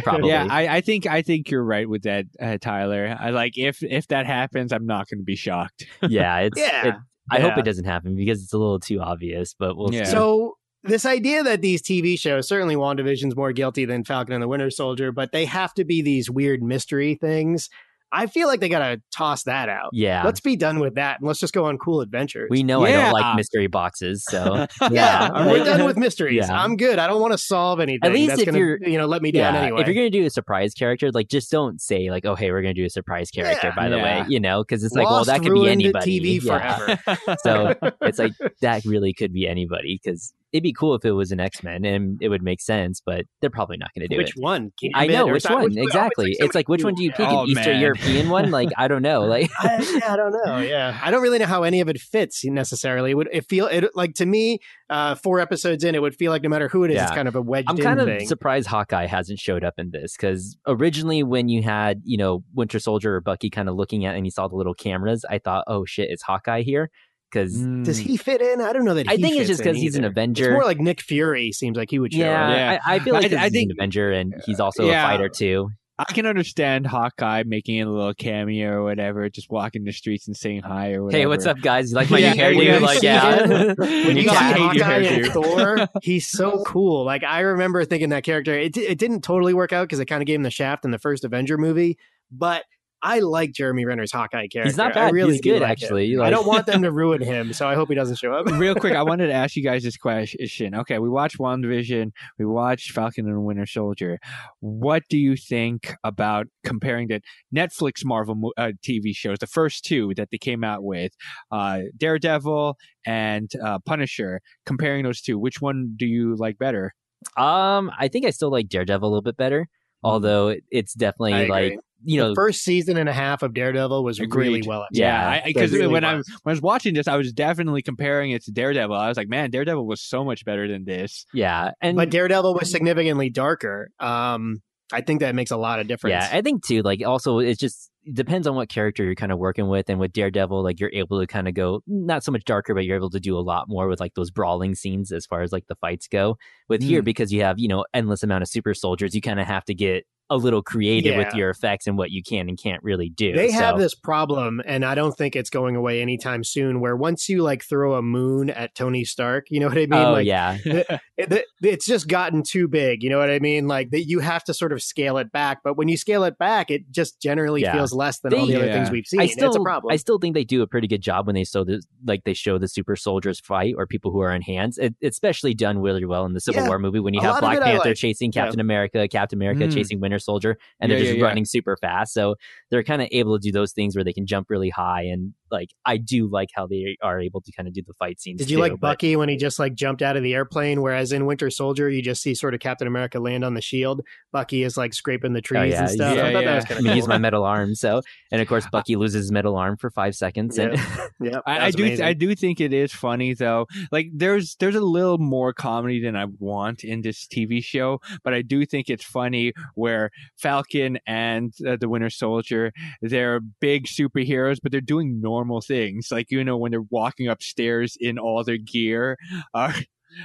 probably. Yeah, I, I think I think you're right with that, uh, Tyler. I like if if that happens, I'm not going to be shocked. yeah. It's. Yeah. it- I hope it doesn't happen because it's a little too obvious. But we'll Yeah. see. So this idea that these TV shows, certainly WandaVision's more guilty than Falcon and the Winter Soldier, but they have to be these weird mystery things. I feel like they got to toss that out. yeah. Let's be done with that and let's just go on cool adventures. we know I don't like mystery boxes, so yeah, Yeah. we're done with mysteries. Yeah. I'm good. I don't want to solve anything. At least that's if gonna, you're- you know, let me down yeah, anyway. if you're gonna do a surprise character, like just don't say like, "Oh, hey, we're gonna do a surprise character." Yeah. by the Yeah. way, you know, because it's like, well, that could be anybody. TV Yeah. forever. so it's like that really could be anybody because it'd be cool if it was an X Men and it would make sense, but they're probably not going to do which it. Which one? I know which one Which- exactly. so It's like which one do you pick? Oh, An Eastern man. European one? Like I don't know. Like I, yeah, I don't know. Yeah, I don't really know how any of it fits necessarily. It would it feel it like to me? Uh, four episodes in, it would feel like no matter who it is, it's kind of a wedged I'm in kind of thing. surprised Hawkeye hasn't showed up in this because originally when you had you know Winter Soldier or Bucky kind of looking at and you saw the little cameras, I thought, oh shit, it's Hawkeye here because. Mm. Does he fit in? I don't know that. I he think it's just because he's an. Avenger. It's more like Nick Fury. Seems like he would show yeah, up. Yeah. I, I feel like I- this I is think- an Avenger and he's also Yeah. a fighter too. I can understand Hawkeye making a little cameo or whatever, just walking the streets and saying hi or whatever. Hey, what's up, guys? You like my Yeah, new hairdo? when you like, yeah. When You you got got hate your Hawkeye and. Thor, he's so cool. Like I remember thinking that character. It it didn't totally work out because it kind of gave him the shaft in the first Avenger movie, but. I like Jeremy Renner's Hawkeye character. He's not I bad. really He's good, like him. actually. I don't want them to ruin him, so I hope he doesn't show up. Real quick, I wanted to ask you guys this question. Okay, we watched WandaVision, we watched Falcon and Winter Soldier. What do you think about comparing the Netflix Marvel uh, TV shows, the first two that they came out with, uh, Daredevil and uh, Punisher, comparing those two? Which one do you like better? Um, I think I still like Daredevil a little bit better, although it's Mm-hmm. Definitely like you know the first season and a half of Daredevil was really well. Yeah, Yeah, because really when I was. when I was watching this, I was definitely comparing it to Daredevil. I was like, man, Daredevil was so much better than this. yeah, and but Daredevil was significantly darker. Um, I think that makes a lot of difference. Yeah, I think too. Like, also, it's just it depends on what character you're kind of working with. And with Daredevil, like you're able to kind of go not so much darker, but you're able to do a lot more with like those brawling scenes as far as like the fights go. With here, Mm. because you have you know endless amount of super soldiers, you kind of have to get a little creative with your effects and what you can and can't really do. They have this problem, and I don't think it's going away anytime soon. Where once you like throw a moon at Tony Stark, you know what I mean? oh like, yeah, it- it- it's just gotten too big. You know what I mean? Like that, you have to sort of scale it back. But when you scale it back, it just generally Yeah. feels less than all They- the other Yeah. things we've seen. I still, it's a problem. I still think they do a pretty good job when they show the like they show the super soldiers fight or people who are in hands. It, it's especially done really well in the Civil Yeah. War movie when you A have Black Panther like. chasing Yeah. Captain America, Captain America Mm. chasing Winter Soldier, and they're just yeah, yeah. running super fast. So they're kind of able to do those things where they can jump really high and like I do like how they are able to kind of do the fight scenes. Did you too, like but- Bucky when he just like jumped out of the airplane? Whereas in Winter Soldier, you just see sort of Captain America land on the shield. Bucky is like scraping the trees Oh, yeah, and stuff. yeah, I thought yeah. that was I kind mean, of use cool. my metal arm. So, and of course, Bucky loses his metal arm for five seconds. And Yeah, I, I do amazing. I do think it is funny though. Like there's there's a little more comedy than I want in this TV show, but I do think it's funny where Falcon and uh, the Winter Soldier they're big superheroes, but they're doing normal things. Like you know when they're walking upstairs in all their gear, uh,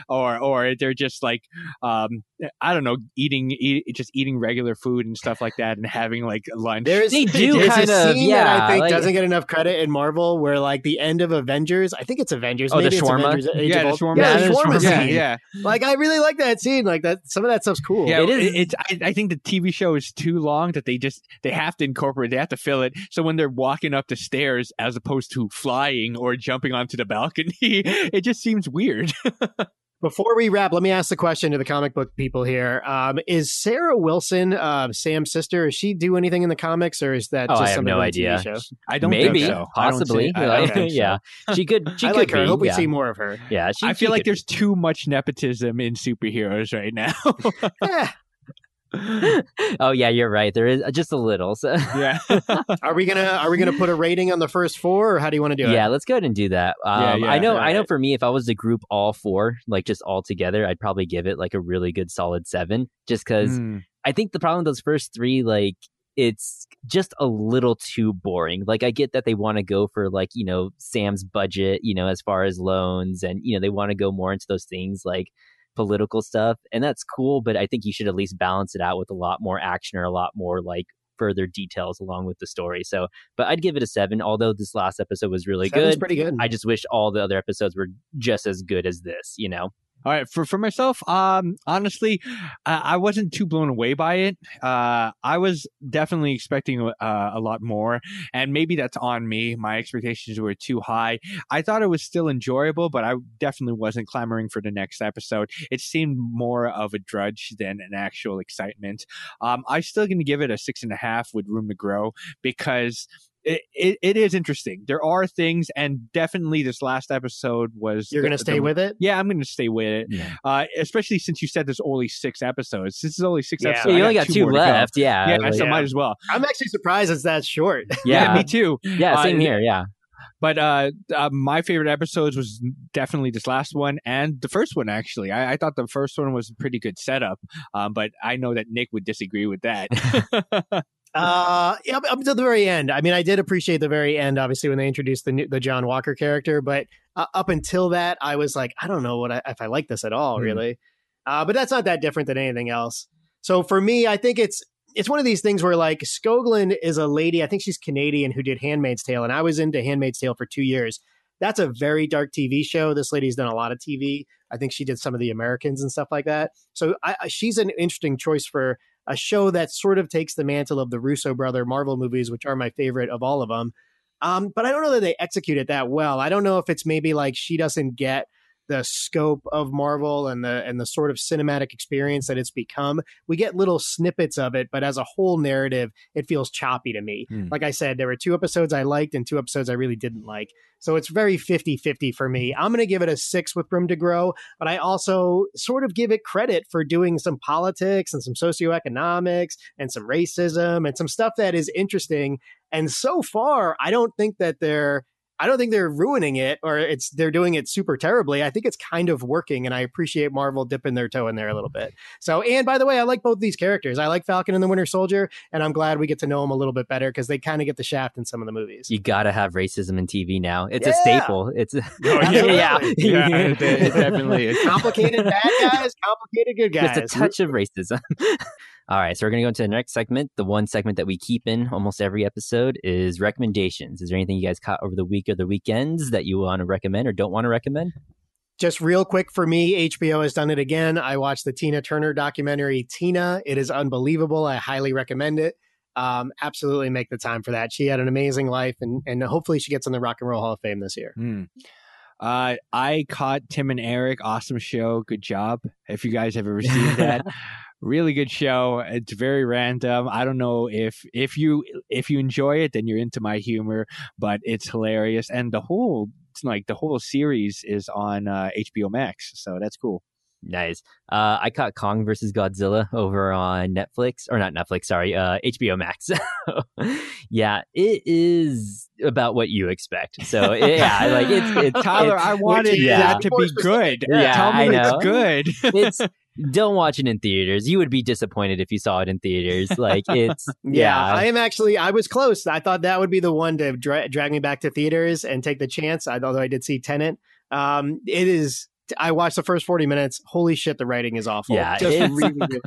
or or they're just like um I don't know eating eat, just eating regular food and stuff like that and having like lunch. There's, They do there's kind a of, scene yeah, that I think like- doesn't get enough credit in Marvel, where like the end of Avengers, I think it's Avengers. Oh, the maybe it's? Avengers, uh, yeah, the Ult- shawarma. yeah, Yeah, the the shawarma shawarma. yeah, scene. yeah. Like I really like that scene. Like that, some of that stuff's cool. Yeah, It it is- is. It's. I, I think the TV show is too long that they just they have to incorporate. They have to fill it. So when they're walking up the stairs, as opposed to flying or jumping onto the balcony, it just seems weird. Before we wrap, let me ask the question to the comic book people here: um, Is Sarah Wilson uh, Sam's sister? Does she do anything in the comics, or is that Oh, just I have no in the TV idea. I don't maybe, think so. I don't possibly, I don't like, so. yeah, she could. She I could like her. be. I hope we yeah. see more of her. Yeah, she, I she feel like could there's too much nepotism in superheroes right now. Eh, oh yeah, you're right. There is uh, just a little. So yeah. are we gonna Are we gonna put a rating on the first four, or how do you want to do it? yeah, let's go ahead and do that. Um, Yeah, yeah. I know. I know. For me, if I was to group all four, like just all together, I'd probably give it like a really good solid seven. Just because Mm. I think the problem with those first three, like it's just a little too boring. Like I get that they want to go for like, you know, Sam's budget, you know, as far as loans and, you know, they want to go more into those things like political stuff. And that's cool, but I think you should at least balance it out with a lot more action or a lot more like further details along with the story. So, but I'd give it a seven, although this last episode was really Seven's good. pretty good. I just wish all the other episodes were just as good as this, you know? All right, for for myself, um, honestly, I, I wasn't too blown away by it. Uh, I was definitely expecting uh, a lot more, and maybe that's on me. My expectations were too high. I thought it was still enjoyable, but I definitely wasn't clamoring for the next episode. It seemed more of a drudge than an actual excitement. Um, I'm still going to give it a six and a half with room to grow because it, it, it is interesting. There are things, and definitely this last episode was. You're going to stay the- with it? Yeah, I'm going to stay with it. Yeah. Uh, especially since you said there's only six episodes. This is only six Yeah. episodes. Yeah, you only got two more to go. left. Yeah, Yeah, like- so Yeah. might as well. I'm actually surprised it's that short. yeah, me too. yeah. Same Uh, here. Yeah, But uh, uh, my favorite episodes was definitely this last one and the first one. Actually, I, I thought the first one was a pretty good setup. Um, but I know that Nick would disagree with that. Uh, yeah, up, to the very end. I mean, I did appreciate the very end, obviously, when they introduced the new, the John Walker character. But uh, up until that, I was like, I don't know what I, if I like this at all, Hmm. really. Uh, but that's not that different than anything else. So for me, I think it's it's one of these things where like Skogland is a lady. I think she's Canadian who did Handmaid's Tale, and I was into Handmaid's Tale for two years. That's a very dark TV show. This lady's done a lot of TV. I think she did some of the Americans and stuff like that. So I- she's an interesting choice for a show that sort of takes the mantle of the Russo brother Marvel movies, which are my favorite of all of them. Um, but I don't know that they execute it that well. I don't know if it's maybe like she doesn't get the scope of Marvel and the and the sort of cinematic experience that it's become. We get little snippets of it, but as a whole narrative, it feels choppy to me. Hmm. Like I said, there were two episodes I liked and two episodes I really didn't like. So it's very 50-50 for me. I'm going to give it a 6 with room to grow, but I also sort of give it credit for doing some politics and some socioeconomics and some racism and some stuff that is interesting. And so far, I don't think that they're I don't think they're ruining it or it's they're doing it super terribly. I think it's kind of working and I appreciate Marvel dipping their toe in there a little bit. So, and by the way, I like both these characters. I like Falcon and the Winter Soldier and I'm glad we get to know them a little bit better because they kind of get the shaft in some of the movies. you gotta have racism in TV now. It's a staple. It's oh, Absolutely. Oh, yeah, yeah, it, it definitely is. complicated bad guys, complicated good guys. just a touch of racism. All right, so we're gonna go into the next segment. The one segment that we keep in almost every episode is recommendations. Is there anything you guys caught over the week or the weekends that you want to recommend or don't want to recommend? just real quick for me, HBO has done it again. I watched the Tina Turner documentary, Tina. It is unbelievable. I highly recommend it. Um, absolutely make the time for that. She had an amazing life, and and hopefully she gets in the Rock and Roll Hall of Fame this year. Hmm. Uh, I caught Tim and Eric. Awesome show. Good job. If you guys have ever seen that, really good show. It's very random. I don't know if if you if you enjoy it, then you're into my humor. But it's hilarious, and the whole it's like the whole series is on uh, HBO Max, so that's cool. Nice. Uh, I caught Kong versus Godzilla over on Netflix, or not Netflix, sorry, uh, HBO Max. yeah, it is about what you expect. So yeah, like it's it's Tyler, it's, I wanted yeah. that to be specific. good. Yeah, Tell me I know. it's good. it's don't watch it in theaters. You would be disappointed if you saw it in theaters. Like it's Yeah, yeah, I am actually. I was close. I thought that would be the one to dra- drag me back to theaters and take the chance. I, although I did see Tenet, um, it is. I watched the first forty minutes. Holy shit, the writing is awful. Yeah, just really, really bad.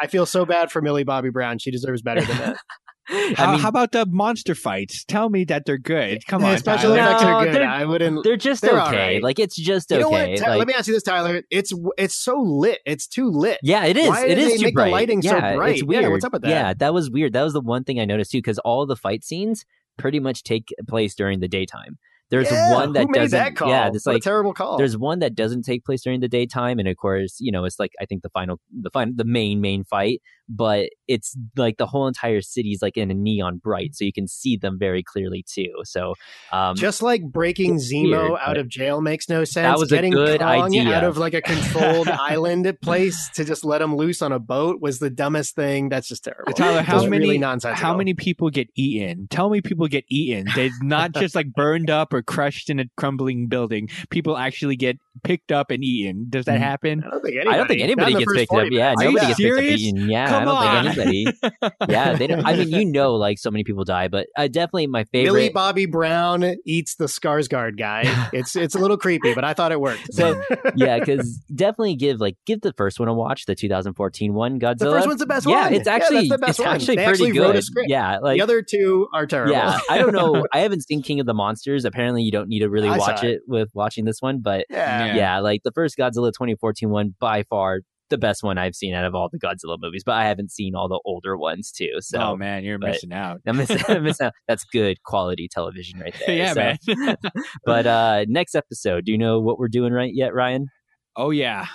I feel so bad for Millie Bobby Brown. She deserves better than that. How, I mean, how about the monster fights? Tell me that they're good. Come on, special Tyler. effects No, are good. they're- I wouldn't. they're just they're okay. alright. Like it's just You know what? okay. Ty- Like, Let me ask you this, Tyler. It's it's so lit. It's too lit. Yeah, it is. Why it did is they too make the bright. lighting so yeah, bright? It's Yeah, weird. what's up with that? Yeah, that was weird. That was the one thing I noticed too, because all the fight scenes pretty much take place during the daytime. There's Yeah, one that who made doesn't. that call? Yeah, it's What a like terrible call. there's one that doesn't take place during the daytime, and of course, you know, it's like I think the final, the final, the main main fight, but it's like the whole entire city's like in a neon bright, so you can see them very clearly too. So, um, Just like breaking Zemo weird, out of jail makes no sense. That was a Getting good Kong idea. out of like a controlled island place to just let him loose on a boat was the dumbest thing. That's just terrible. Tyler, how many really nonsensical. how many people get eaten? Tell me people get eaten. They're not just like burned up or crushed in a crumbling building. People actually get picked up and eaten. Does that Mhm. happen? I don't think anybody. I don't think anybody gets picked up. 40 Yeah, minutes. Are you nobody gets picked up eaten. Yeah, Come I don't on. think anybody. yeah, they don't. I mean, you know, like so many people die, but uh, definitely my favorite. Billy Bobby Brown eats the Skarsgård guy. It's it's a little creepy, but I thought it worked. So yeah, because definitely give like give the first one a watch, the 2014 one, Godzilla. the first one's the best one. yeah, one. it's actually that's the best it's one. actually they pretty actually good. wrote a script. Yeah, like the other two are terrible. yeah, I don't know. I haven't seen King of the Monsters. Apparently, you don't need to really I watch it. it with watching this one, but yeah. Yeah. yeah, like the first Godzilla 2014 one by far the best one I've seen out of all the Godzilla movies. But I haven't seen all the older ones too. So oh man, you're missing out. I'm missing, I'm missing out. That's good quality television right there. yeah, So- man. But uh next episode, do you know what we're doing right yet, Ryan? oh yeah.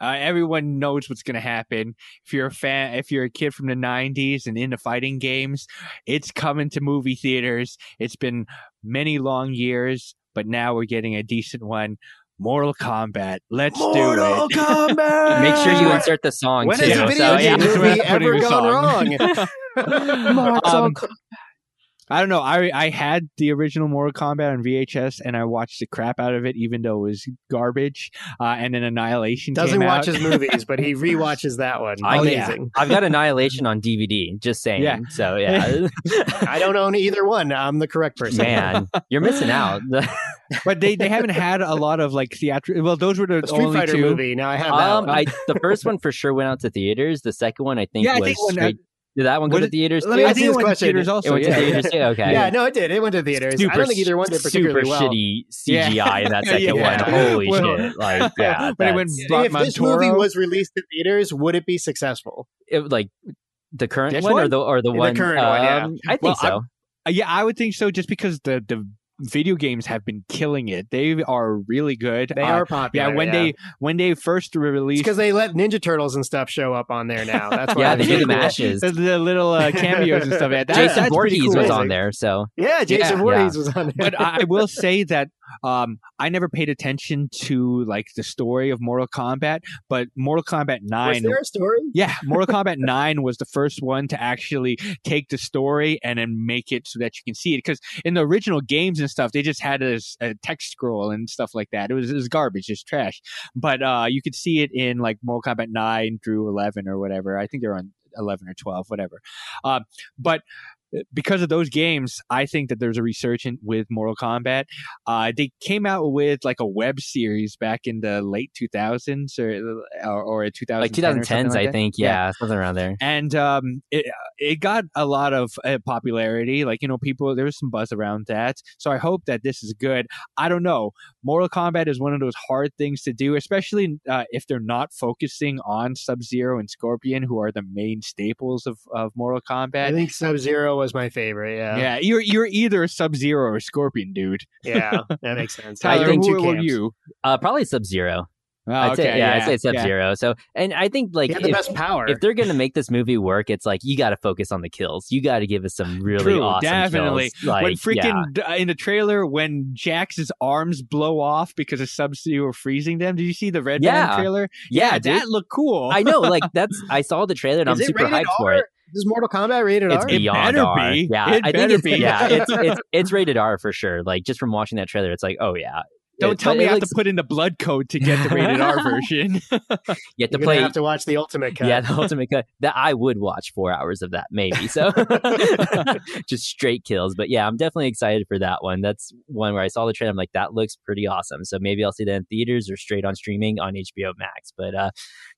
Uh, everyone knows what's going to happen. If you're a fan, if you're a kid from the '90s and into fighting games, it's coming to movie theaters. It's been many long years, but now we're getting a decent one. Mortal Kombat. Let's Mortal do it. Kombat. Make sure you insert the song When too. has a video so, game yeah. Movie what I'm putting ever the gone song. wrong? Um, I don't know. I I had the original Mortal Kombat on VHS, and I watched the crap out of it, even though it was garbage. Uh, and then Annihilation Doesn't came watch out. his movies, but he rewatches that one. I- Amazing. I've got Annihilation on DVD. Just saying. Yeah. So yeah, I don't own either one. I'm the correct person. man, you're missing out. but they, they haven't had a lot of like theatrical. Well, those were the The Street only Fighter two. movie. Now I have that um, one. I the first one for sure went out to theaters. The second one I think Yeah, I was think when that- straight. Did that one go Was to it- theaters Let too? me I ask think it this went to question. theaters it also. went to yeah. theaters too. Okay. yeah, no, it did. It went to theaters. I Super, don't think either one did particularly super well. shitty Yeah. CGI in that second Yeah. one. Holy Well, shit! Like yeah, when it went that's- Brock if this movie was released in theaters, would it be successful? it, like the current This one, or the or the The one. current one, yeah. um, I think Well, so. Uh, yeah, I would think so, just because the the video games have been killing it. They are really good. They Uh, are popular. Yeah, when they when they first were released, because they let Ninja Turtles and stuff show up on there now. That's why yeah, they do the cool. mashes. the, the little uh, cameos and stuff. Yeah, that, Jason that's Voorhees cool. was on there, so Yeah, Jason Yeah. Voorhees was on there. but I I will say that um, I never paid attention to like the story of Mortal Kombat, but Mortal Kombat Nine. was Nine. there a story? Yeah, Mortal Kombat 9 was the first one to actually take the story and then make it so that you can see it. Because in the original games and stuff, they just had a, a text scroll and stuff like that. It was, it was garbage, just trash. But uh, you could see it in like Mortal Kombat 9 through 11 or whatever. I think they're on 11 or 12, whatever. Uh, but because of those games, I think that there's a resurgence with Mortal Kombat. Uh, they came out with like a web series back in the late 2000s or or, or 2010 like or 2010s, like I think. Yeah, something around there. and um, it it got a lot of uh, popularity. Like you know, people there was some buzz around that. So I hope that this is good. I don't know. Mortal Kombat is one of those hard things to do, especially uh, if they're not focusing on Sub Zero and Scorpion, who are the main staples of of Mortal Kombat. I think Sub Zero was my favorite. Yeah, Yeah, you're you're either Sub Zero or Scorpion, dude. yeah, that makes sense. Tyler, Tyler, in two who, who are you? Uh, probably Sub Zero. Oh, I'd say, okay, yeah, I'd say Sub yeah. Zero. So, and I think like the if, best power. if they're gonna make this movie work, it's like you got to focus on the kills. You got to give us some really True, awesome definitely. kills. Like, when freaking d- uh, in the trailer when Jax's arms blow off because of Sub Zero freezing them. Did you see the Red Yeah. Band trailer? yeah, dude. that looked cool. I know, like that's I saw the trailer and Is I'm super rated hyped for it. Is Mortal Kombat rated It's R? It beyond better R. be. Yeah, It I think better it's be. yeah, it's it's it's rated R for sure. Like just from watching that trailer, it's like, oh yeah. Don't It- tell me it I have looks- to put in the blood code to get the rated R version. you have to You're gonna play. have to watch the ultimate cut. Yeah, the ultimate cut. That I would watch four hours of that, maybe. So just straight kills. But yeah, I'm definitely excited for that one. That's one where I saw the trailer. I'm like, that looks pretty awesome. So maybe I'll see that in theaters or straight on streaming on HBO Max. But uh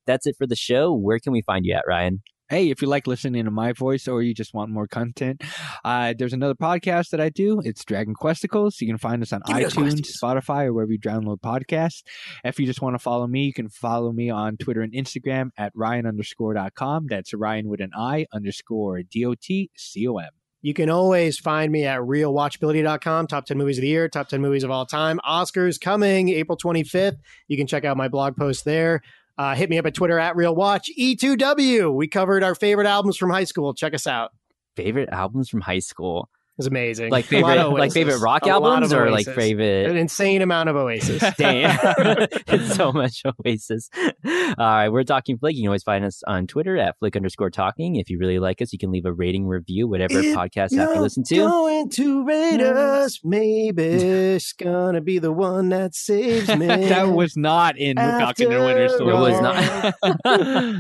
that's it for the show. Where can we find you at, Ryan? Hey, if you like listening to my voice or you just want more content, uh, there's another podcast that I do. It's Dragon Questicles. You can find us on Give iTunes. Spotify, or wherever you download podcasts. If you just want to follow me, you can follow me on Twitter and Instagram at Ryan underscore dot com. That's Ryan with an I underscore D O T C O M. You can always find me at realwatchability.com, top 10 movies of the year, top 10 movies of all time. Oscars coming April 25th. You can check out my blog post there. Uh, hit me up at Twitter at realwatch. E2W. We covered our favorite albums from high school. Check us out. Favorite albums from high school? It's amazing. Like favorite like favorite rock A albums of or like favorite An insane amount of Oasis. Damn. it's so much Oasis. All right, we're talking Flick. You can always find us on Twitter at Flick underscore talking. If you really like us, you can leave a rating review, whatever If podcast app you You're listen to. Going to rate us. Maybe it's gonna be the one that saves me. that was not in Falcon and Winter After Soldier. It was not.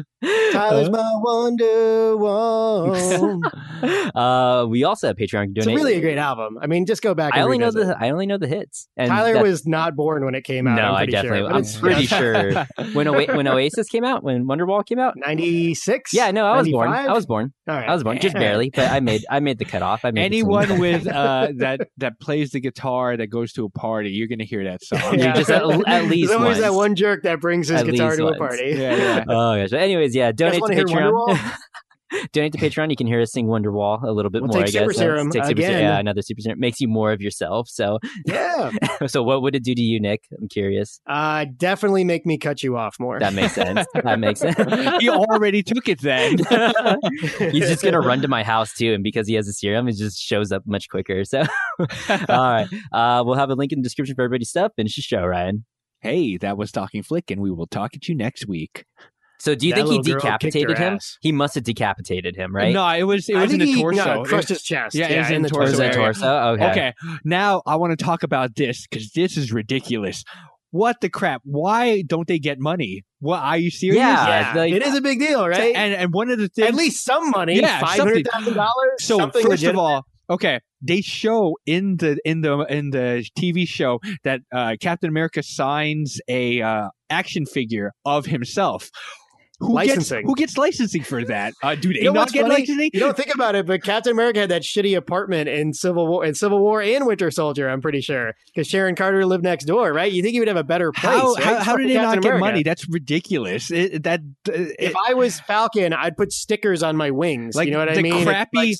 Tyler's my wonder woman. uh, we also have Patreon. It's Donate. really a great album. I mean, just go back. I only know revisit. the I only know the hits. And Tyler was not born when it came out. No, I'm I pretty definitely- Sure, I'm pretty sure. when Oa- when Oasis came out, when Wonderwall came out. Ninety six. Yeah, no, I was born. I was born. All right. I was born just barely, but I made I made the cutoff. I made Anyone with uh, that that plays the guitar that goes to a party, you're gonna hear that song. Yeah. just at- at least There's always that one jerk that brings his At guitar least to a party. Yeah, yeah. Oh gosh. But anyways, yeah, donate to want to hear Patreon. Wonderwall? donate to Patreon. You can hear us sing Wonderwall a little bit We'll more. take I guess Super Serum Take Super again. yeah, another super serum makes you more of yourself. So, Yeah. so what would it do to you, Nick? I'm curious. Uh, definitely make me cut you off more. That makes sense. That makes sense. he already took it then. He's just gonna run to my house too, and because he has a serum, it just shows up much quicker. So, all right, uh, we'll have a link in the description for everybody's stuff. Finish the show, Ryan. hey, that was Talking Flick, and we will talk at you next week. So, do you That think he little girl kicked decapitated him? ass. He must have decapitated him, right? No, it was it I was in the he, torso. No, crushed It- his chest. yeah, Yeah, it was in in the the torso area. torso? Okay. Okay, now I want to talk about this because this is ridiculous. What the crap? Why don't they get money? What are you serious? Yeah, Yeah, like- it is a big deal, right? And and one of the things At least some money. Yeah, five something. hundred thousand dollars. So something first of all, okay, they show in the in the in the TV show that uh, Captain America signs a uh, action figure of himself. Who Licensing. Gets, who gets licensing for that? Uh, they You know not get funny? licensing? You don't think about it, but Captain America had that shitty apartment in Civil War, in Civil War and Winter Soldier. I'm pretty sure because Sharon Carter lived next door, right? You think he would have a better place? How, right? how, how did they not Captain get America. money? That's ridiculous. It, that uh, If it- I was Falcon, I'd put stickers on my wings. Like you know what I mean? crappy- like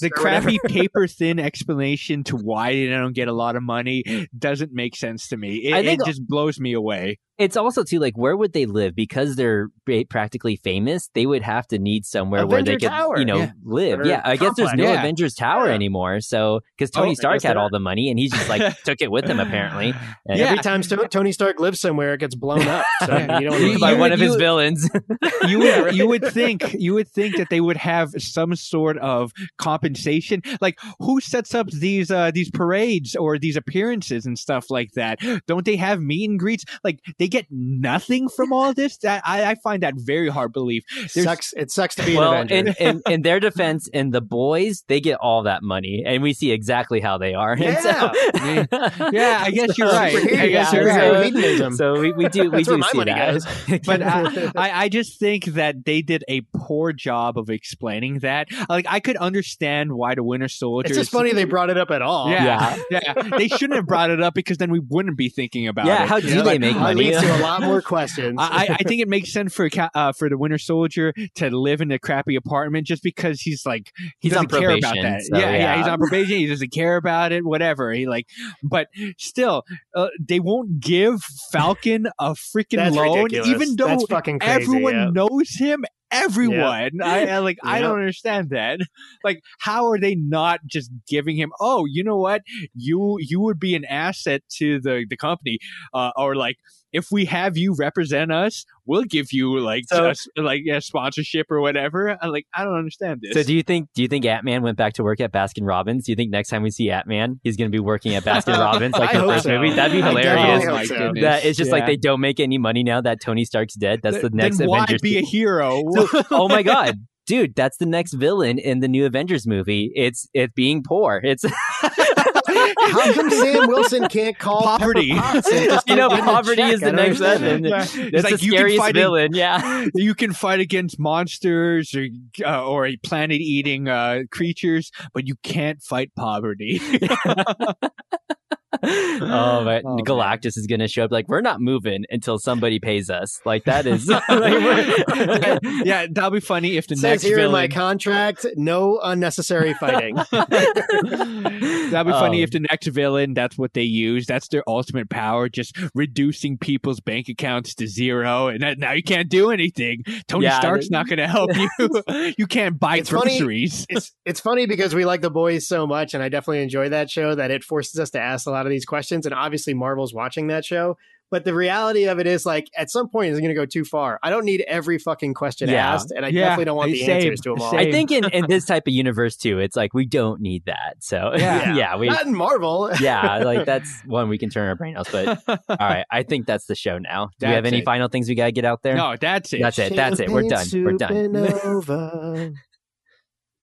the crappy paper thin explanation to why they don't get a lot of money doesn't make sense to me. It, think- it just blows me away. It's also too like where would they live because they're practically famous? They would have to need somewhere where they Avenger could, Tower. you know, Yeah. live. Or Yeah, I guess there's no. Yeah. Avengers Tower Yeah. anymore. So because Oh, Tony I Stark had all the money and he just like took it with him apparently. And Yeah. Every time Sto- Tony Stark lives somewhere, it gets blown up. So you don't You- by you one would- of his you- villains. you would you would think you would think that they would have some sort of compensation. Like who sets up these uh these parades or these appearances and stuff like that? Don't they have meet and greets? Like they get nothing from all this. That I, I find that very hard to believe. There's- sucks. It sucks to be well, an Avenger. in, in in their defense, in the boys, they get all that money, and we see exactly how they are. And so- Yeah, I guess you're right. I guess Yeah, you're so- right. Hedonism. So we, we do we do where my see money that. goes. but I, I, I just think that they did a poor job of explaining that. Like, I could understand why the Winter Soldier. It's just funny they brought it up at all. Yeah, yeah, They shouldn't have brought it up because then we wouldn't be thinking about Yeah, it. Yeah, how You do know, they like, make money? Leads to a lot more questions. I, I- I think it makes sense for uh, for the Winter Soldier to live in a crappy apartment just because he's like he He's doesn't care about that. so, yeah, yeah, yeah. he's on probation. He doesn't care about it. Whatever. He like, but still, uh, they won't give Falcon a freaking That's loan, ridiculous. even though That's fucking crazy. everyone yeah. knows him. Everyone, I, I like. I don't understand that. Like, how are they not just giving him? Oh, you know what? You you would be an asset to the the company, uh, or like if we have you represent us, we'll give you like So- a s- like a sponsorship or whatever. I like. I don't understand this. So do you think do you think Ant-Man went back to work at Baskin Robbins? Do you think next time we see Ant-Man, he's going to be working at Baskin Robbins like the first so. movie? That'd be hilarious. Oh my so. That it's just like they don't make any money now that Tony Stark's dead. That's the Then next why Avengers. be a hero? So- oh my god, dude, that's the next villain in the new Avengers movie. It's it's being poor. It's How come Sam Wilson can't call Poverty. Pepper Potts and just you know give him a poverty is the don't next understand. villain. Yeah. That's It's like the you can scariest fight a- villain. Yeah. you can fight against monsters or uh, or planet eating uh, creatures, but you can't fight poverty. Oh, but Oh, man. Galactus is going to show up like we're not moving until somebody pays us. Like that is like, we're- yeah, that'll be funny if the It says next here in my villain. contract, no unnecessary fighting. That'd be funny Um, if the next villain, that's what they use. That's their ultimate power, just reducing people's bank accounts to zero. And that, now you can't do anything. Tony Yeah, Stark's that- not going to help you. you can't buy It's funny- groceries. it's it's funny because we like the boys so much, and I definitely enjoy that show. That it forces us to ask a lot of these questions, and obviously Marvel's watching that show. But the reality of it is, like, at some point, it's going to go too far. I don't need every fucking question Yeah. asked, and I Yeah, definitely don't want the same, answers to them all. same. I think in, in this type of universe too, it's like we don't need that. So Yeah. yeah, we Not in Marvel. yeah, like that's one we can turn our brain off. But all right, I think that's the show now. Do we have any it. final things we gotta get out there? No, that's it. That's it. That's it. We're done. We're done. Supernova.